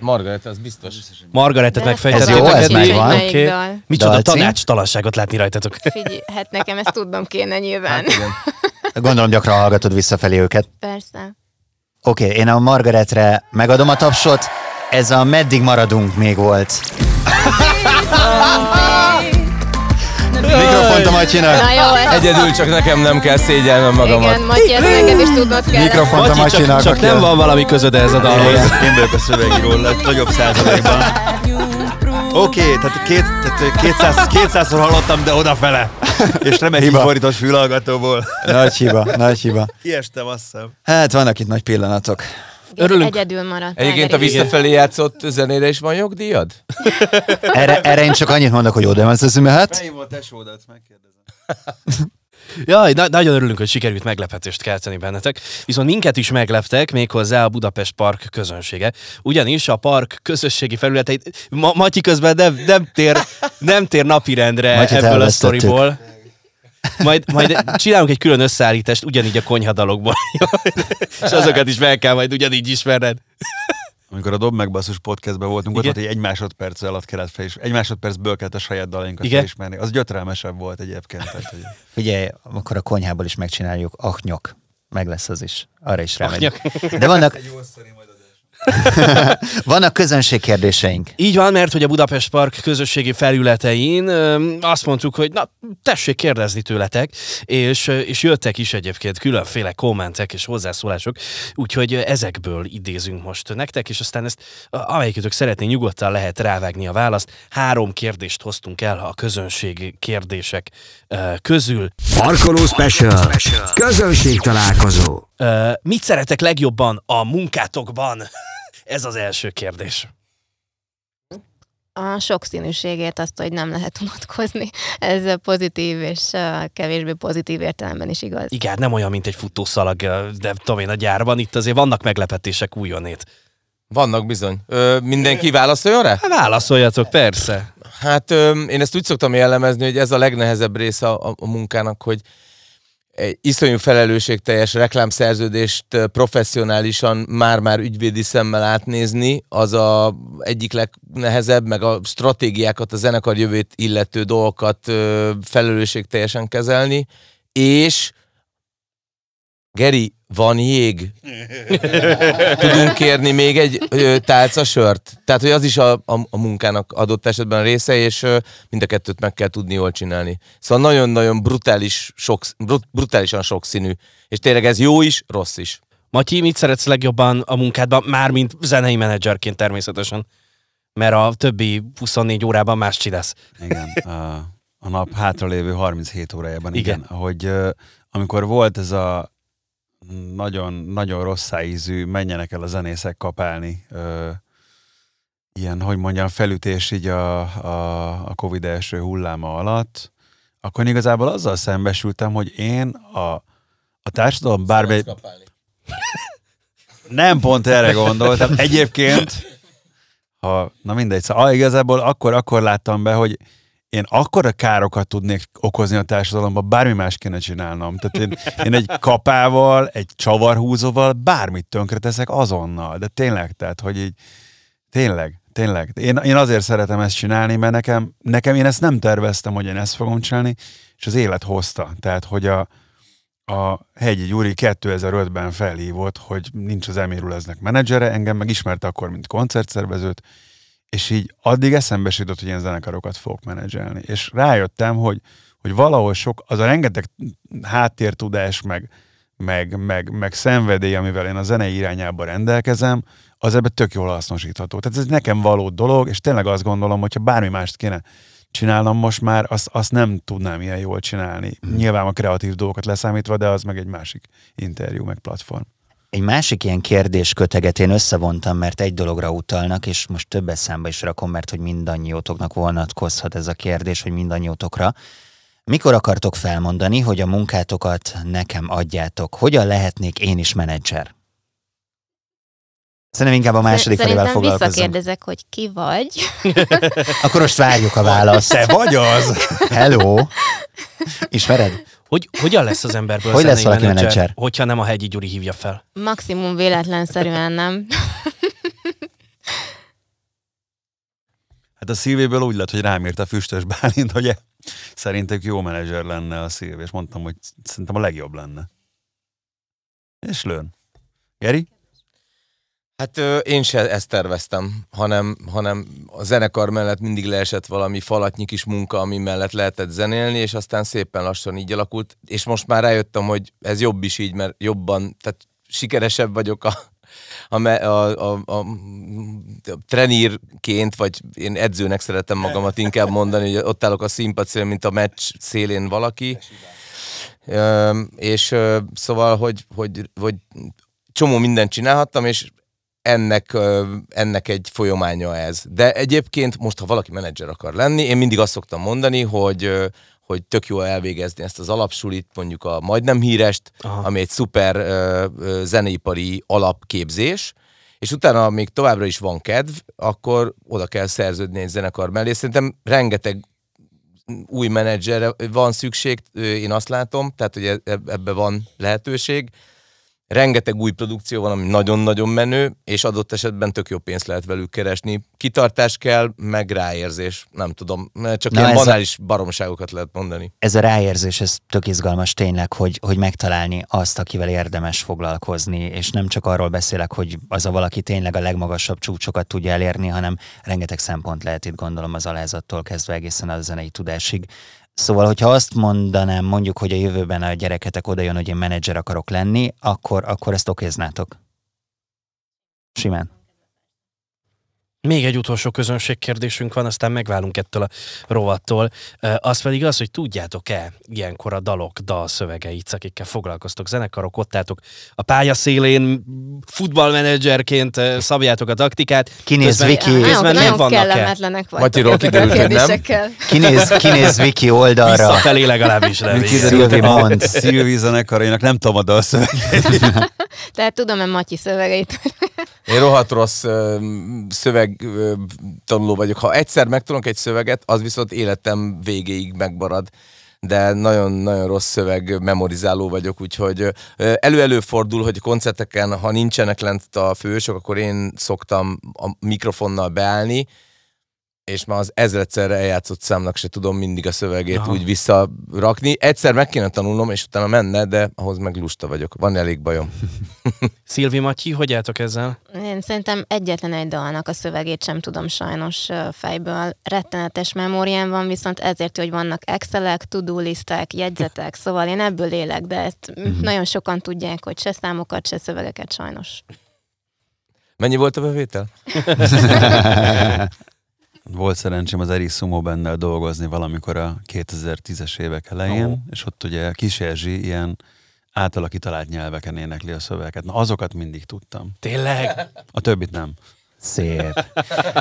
D: Margaret, az biztos.
C: Margaretet megfejtettétek.
B: Ez jó, ez
C: eddig?
B: megvan.
F: Melyik
C: Oké.
F: dal?
C: Micsoda
B: Dalcím?
C: tanácstalanságot látni rajtatok.
F: Figyelj, hát nekem ezt tudnom kéne nyilván.
D: Hát igen.
B: Gondolom gyakran hallgatod visszafelé őket.
F: Persze.
B: Oké, okay, én a Margaretre megadom a tapsot. Ez a Meddig maradunk még volt. Mikrofont a Matyinak.
F: Na jó.
D: Egyedül csak nekem nem kell szégyelnem magamat.
F: Igen, Matyi, ezt neked is tudnod kell.
B: Mikrofont a
C: Matyi,
B: Matyinak.
C: csak, csak nem
B: a-
C: van valami közöd ez a dalhoz.
E: Én vagyok a szövegíró, lett nagyobb százalékban. Oké, okay, tehát, két, tehát 200, 200-szor hallottam, de odafele. És nem egy
B: Hiba.
E: kifordított fülhallgatóból.
B: Nagy hiba, nagy hiba.
E: Kiestem, azt hiszem.
B: Hát vannak itt nagy pillanatok.
C: Örülünk.
F: Egyedül maradt.
D: Egyébként a visszafelé játszott zenére is van jogdíjad?
B: Erre, erre én csak annyit mondok, hogy oda van az mehet.
E: Melyik volt tesódat, megkérdezem.
C: Jaj, na- nagyon örülünk, hogy sikerült meglepetést kelteni bennetek. Viszont minket is megleptek, méghozzá a Budapest Park közönsége. Ugyanis a park közösségi felületeit, Ma- Matyi közben nem, nem, tér, nem tér napirendre
B: Matyit
C: ebből a sztoriból. Majd, majd csinálunk egy külön összeállítást ugyanígy a konyhadalokból. És azokat is fel kell majd ugyanígy ismerned.
E: Amikor a Dob meg Basszus podcastben voltunk, ott
C: Igen.
E: volt, hogy egy másodperc alatt kellett fel, egy másodpercből kellett a saját dalainkat
C: Igen.
E: felismerni. Az gyötrelmesebb volt egyébként. Tehát, hogy...
B: Figyelj, akkor a konyhából is megcsináljuk. Achnyok. Meg lesz az is. Arra is rámegy.
C: Achnyok.
B: De vannak, vannak közönség kérdéseink.
C: Így van, mert hogy a Budapest Park közösségi felületein azt mondtuk, hogy na, tessék kérdezni tőletek, és, és jöttek is egyébként különféle kommentek és hozzászólások, úgyhogy ezekből idézünk most nektek, és aztán ezt a- amelyikőtök szeretné, nyugodtan lehet rávágni a választ. Három kérdést hoztunk el a közönség kérdések közül.
A: Parkoló Special. Közönség találkozó.
C: Mit szeretek legjobban a munkátokban? Ez az első kérdés.
F: A sokszínűségét, azt, hogy nem lehet unatkozni. Ez pozitív és kevésbé pozitív értelemben is igaz.
C: Igen, nem olyan, mint egy futószalag, de tudom én a gyárban, itt azért vannak meglepetések újonnét.
D: Vannak bizony. Ö, mindenki válaszoljon rá?
C: Hát válaszoljatok, persze.
D: Hát ö, én ezt úgy szoktam jellemezni, hogy ez a legnehezebb része a, a munkának, hogy egy iszonyú felelősségteljes reklámszerződést professzionálisan már-már ügyvédi szemmel átnézni, az a egyik legnehezebb, meg a stratégiákat, a zenekar jövőt illető dolgokat felelősségteljesen kezelni, és Geri, van jég? Tudunk kérni még egy ö, tálca sört? Tehát, hogy az is a, a, a munkának adott esetben része, és ö, mind a kettőt meg kell tudni jól csinálni. Szóval nagyon-nagyon brutális, sok, brut, brutálisan sokszínű. És tényleg ez jó is, rossz is.
C: Matyi, mit szeretsz legjobban a munkádban, mármint zenei menedzserként természetesen? Mert a többi 24 órában más csinálsz.
E: Igen, a, a nap hátralévő 37 órájában,
C: Igen.
E: igen. Hogy amikor volt ez a nagyon, nagyon rossz ízű, menjenek el a zenészek kapálni, ö, ilyen, hogy mondjam, felütés így a, a, a Covid első hulláma alatt, akkor igazából azzal szembesültem, hogy én a, a társadalom bármely... Nem pont erre gondoltam. Egyébként, ha, na mindegy, szóval ah, igazából akkor, akkor láttam be, hogy én akkora károkat tudnék okozni a társadalomban, bármi más kéne csinálnom. Tehát én, én egy kapával, egy csavarhúzóval bármit tönkreteszek azonnal. De tényleg, tehát, hogy így Tényleg, tényleg. Én, én azért szeretem ezt csinálni, mert nekem, nekem én ezt nem terveztem, hogy én ezt fogom csinálni, és az élet hozta. Tehát, hogy a, a Hegyi Gyuri 2005-ben felhívott, hogy nincs az Emiruleznek menedzsere, engem meg ismerte akkor, mint koncertszervezőt, és így addig eszembe jutott, hogy ilyen zenekarokat fogok menedzselni. És rájöttem, hogy, hogy valahol sok, az a rengeteg háttértudás, meg, meg, meg, meg szenvedély, amivel én a zenei irányába rendelkezem, az ebbe tök jól hasznosítható. Tehát ez nekem való dolog, és tényleg azt gondolom, hogyha bármi mást kéne csinálnom most már, azt, azt nem tudnám ilyen jól csinálni. Hmm. Nyilván a kreatív dolgokat leszámítva, de az meg egy másik interjú, meg platform.
B: Egy másik ilyen kérdésköteget én összevontam, mert egy dologra utalnak, és most többes számba is rakom, mert hogy mindannyiótoknak vonatkozhat ez a kérdés, hogy mindannyiótokra. Mikor akartok felmondani, hogy a munkátokat nekem adjátok? Hogyan lehetnék én is menedzser? Szerintem inkább a második felével
F: Szerintem
B: foglalkozom.
F: visszakérdezek, hogy ki vagy.
B: Akkor most várjuk a választ.
E: Te vagy az?
B: Hello! Ismered?
C: Hogy, hogyan lesz az emberből
B: Hogy lesz valaki menedzser?
C: hogyha nem a Hegyi Gyuri hívja fel?
F: Maximum véletlenszerűen nem.
E: Hát a szívéből úgy lett, hogy rám írt a füstös Bálint, hogy szerintem jó menedzser lenne a szív, és mondtam, hogy szerintem a legjobb lenne. És lőn. Geri?
D: Hát ö, én se ezt terveztem, hanem, hanem a zenekar mellett mindig leesett valami falatnyi kis munka, ami mellett lehetett zenélni, és aztán szépen lassan így alakult, és most már rájöttem, hogy ez jobb is így, mert jobban, tehát sikeresebb vagyok a, a, a, a, a trenírként, vagy én edzőnek szeretem magamat inkább mondani, hogy ott állok a színpad szélén, mint a meccs szélén valaki. Ö, és ö, szóval, hogy, hogy, hogy csomó mindent csinálhattam, és ennek, ennek egy folyamánya ez. De egyébként most, ha valaki menedzser akar lenni, én mindig azt szoktam mondani, hogy hogy tök jó elvégezni ezt az alapsulit, mondjuk a majdnem hírest,
C: Aha.
D: ami egy szuper ö, ö, zeneipari alapképzés, és utána még továbbra is van kedv, akkor oda kell szerződni egy zenekar mellé. Szerintem rengeteg új menedzserre van szükség, én azt látom, tehát hogy e- eb- ebbe van lehetőség. Rengeteg új produkció van, ami nagyon-nagyon menő, és adott esetben tök jó pénzt lehet velük keresni. Kitartás kell, meg ráérzés, nem tudom, csak
B: Na,
D: ilyen
B: ez a-
D: banális baromságokat lehet mondani.
B: Ez a ráérzés, ez tök izgalmas tényleg, hogy, hogy megtalálni azt, akivel érdemes foglalkozni, és nem csak arról beszélek, hogy az a valaki tényleg a legmagasabb csúcsokat tudja elérni, hanem rengeteg szempont lehet itt gondolom az alázattól kezdve egészen a zenei tudásig. Szóval, hogyha azt mondanám mondjuk, hogy a jövőben a gyereketek oda jön, hogy én menedzser akarok lenni, akkor, akkor ezt okéznátok. Simán.
C: Még egy utolsó közönségkérdésünk van, aztán megválunk ettől a rovattól. Az pedig az, hogy tudjátok-e ilyenkor a dalok, dalszövegeit, akikkel foglalkoztok, zenekarok, ott álltok a pályaszélén, futballmenedzserként szabjátok a taktikát.
B: Kinéz Viki,
C: Közben
F: nagyon
C: megvannak-e?
F: kellemetlenek vagytok ezekkel a
D: kiderült, hogy nem.
B: kinéz, kinéz Viki oldalra.
C: Visszafelé legalábbis remélem.
E: kiderült,
B: mondd.
E: Szilvi zenekarainak nem tudom a dalszöveget.
F: Tehát tudom-e Matyi szövegeit?
D: Én rohadt rossz szöveg tanuló vagyok. Ha egyszer megtanulok egy szöveget, az viszont életem végéig megmarad. De nagyon-nagyon rossz szöveg memorizáló vagyok, úgyhogy elő-elő fordul, hogy koncerteken, ha nincsenek lent a fősök, akkor én szoktam a mikrofonnal beállni, és már az ezredszerre eljátszott számnak se tudom mindig a szövegét
C: Aha.
D: Úgy visszarakni. Egyszer meg kéne tanulnom, és utána menne, de ahhoz meg lusta vagyok. Van elég bajom.
C: Szilvi Matyi, hogy álltok ezzel?
F: Én szerintem egyetlen egy dalnak a szövegét sem tudom sajnos fejből. Rettenetes memóriám van, viszont ezért, hogy vannak excelek, to-do listek, jegyzetek, szóval én ebből élek, de ezt mm nagyon sokan tudják, hogy se számokat, se szövegeket sajnos.
D: Mennyi volt a bevétel?
E: Volt szerencsém az Eri Sumo bennel dolgozni valamikor a 2010-es évek elején, oh. és ott ugye Kis Erzsi ilyen általa kitalált nyelveken énekli a szövegeket. Na azokat mindig tudtam.
C: Tényleg?
E: A többit nem.
B: Szép.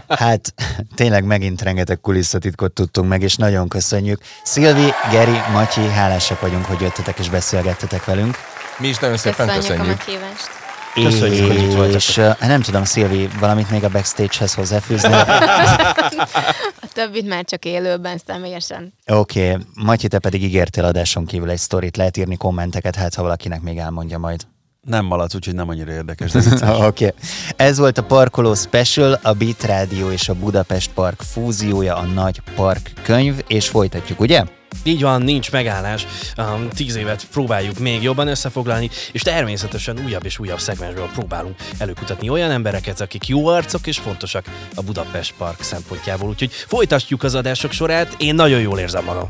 B: Hát tényleg megint rengeteg kulisszatitkot tudtunk meg, és nagyon köszönjük. Szilvi, Geri, Matyi, hálásak vagyunk, hogy jöttetek és beszélgettetek velünk.
D: Mi is nagyon szépen
F: Köszönjük,
D: köszönjük.
F: a meghívást.
C: Köszönjük, hogy itt voltatok.
B: És nem tudom, Szilvi, valamit még a backstage-hez hozzáfűzni?
F: A többit már csak élőben, személyesen.
B: Oké, okay. Matyi, te pedig ígértél adáson kívül egy sztorit, lehet írni kommenteket, hát ha valakinek még elmondja majd.
E: Nem malac, úgyhogy nem annyira érdekes.
B: Oké. Okay. Ez volt a Parkoló Special, a Beat Rádió és a Budapest Park fúziója, a Nagy Park könyv, és folytatjuk, ugye?
C: Így van, nincs megállás. Um, tíz évet próbáljuk még jobban összefoglalni, és természetesen újabb és újabb szegmensből próbálunk előkutatni olyan embereket, akik jó arcok és fontosak a Budapest Park szempontjából. Úgyhogy folytatjuk az adások sorát, én nagyon jól érzem magam.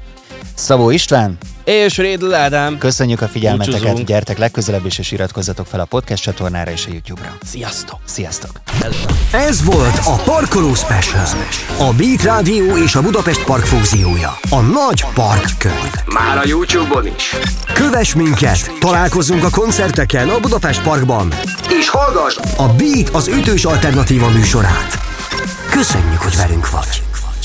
B: Szabó István,
C: És Rédl Ádám,
B: köszönjük a figyelmeteket,
C: Búcsúzunk.
B: gyertek legközelebb is, és iratkozzatok fel a podcast csatornára és a YouTube-ra.
C: sziasztok!
B: Sziasztok!
A: Ez volt a Parkoló Special. A Beat Rádió és a Budapest Park fúziója. A Nagy Park könyv.
G: Már a YouTube-on is.
A: Kövess minket, találkozzunk a koncerteken a Budapest Parkban,
G: És hallgass
A: a Beat az ütős alternatíva műsorát. Köszönjük, hogy velünk vagy.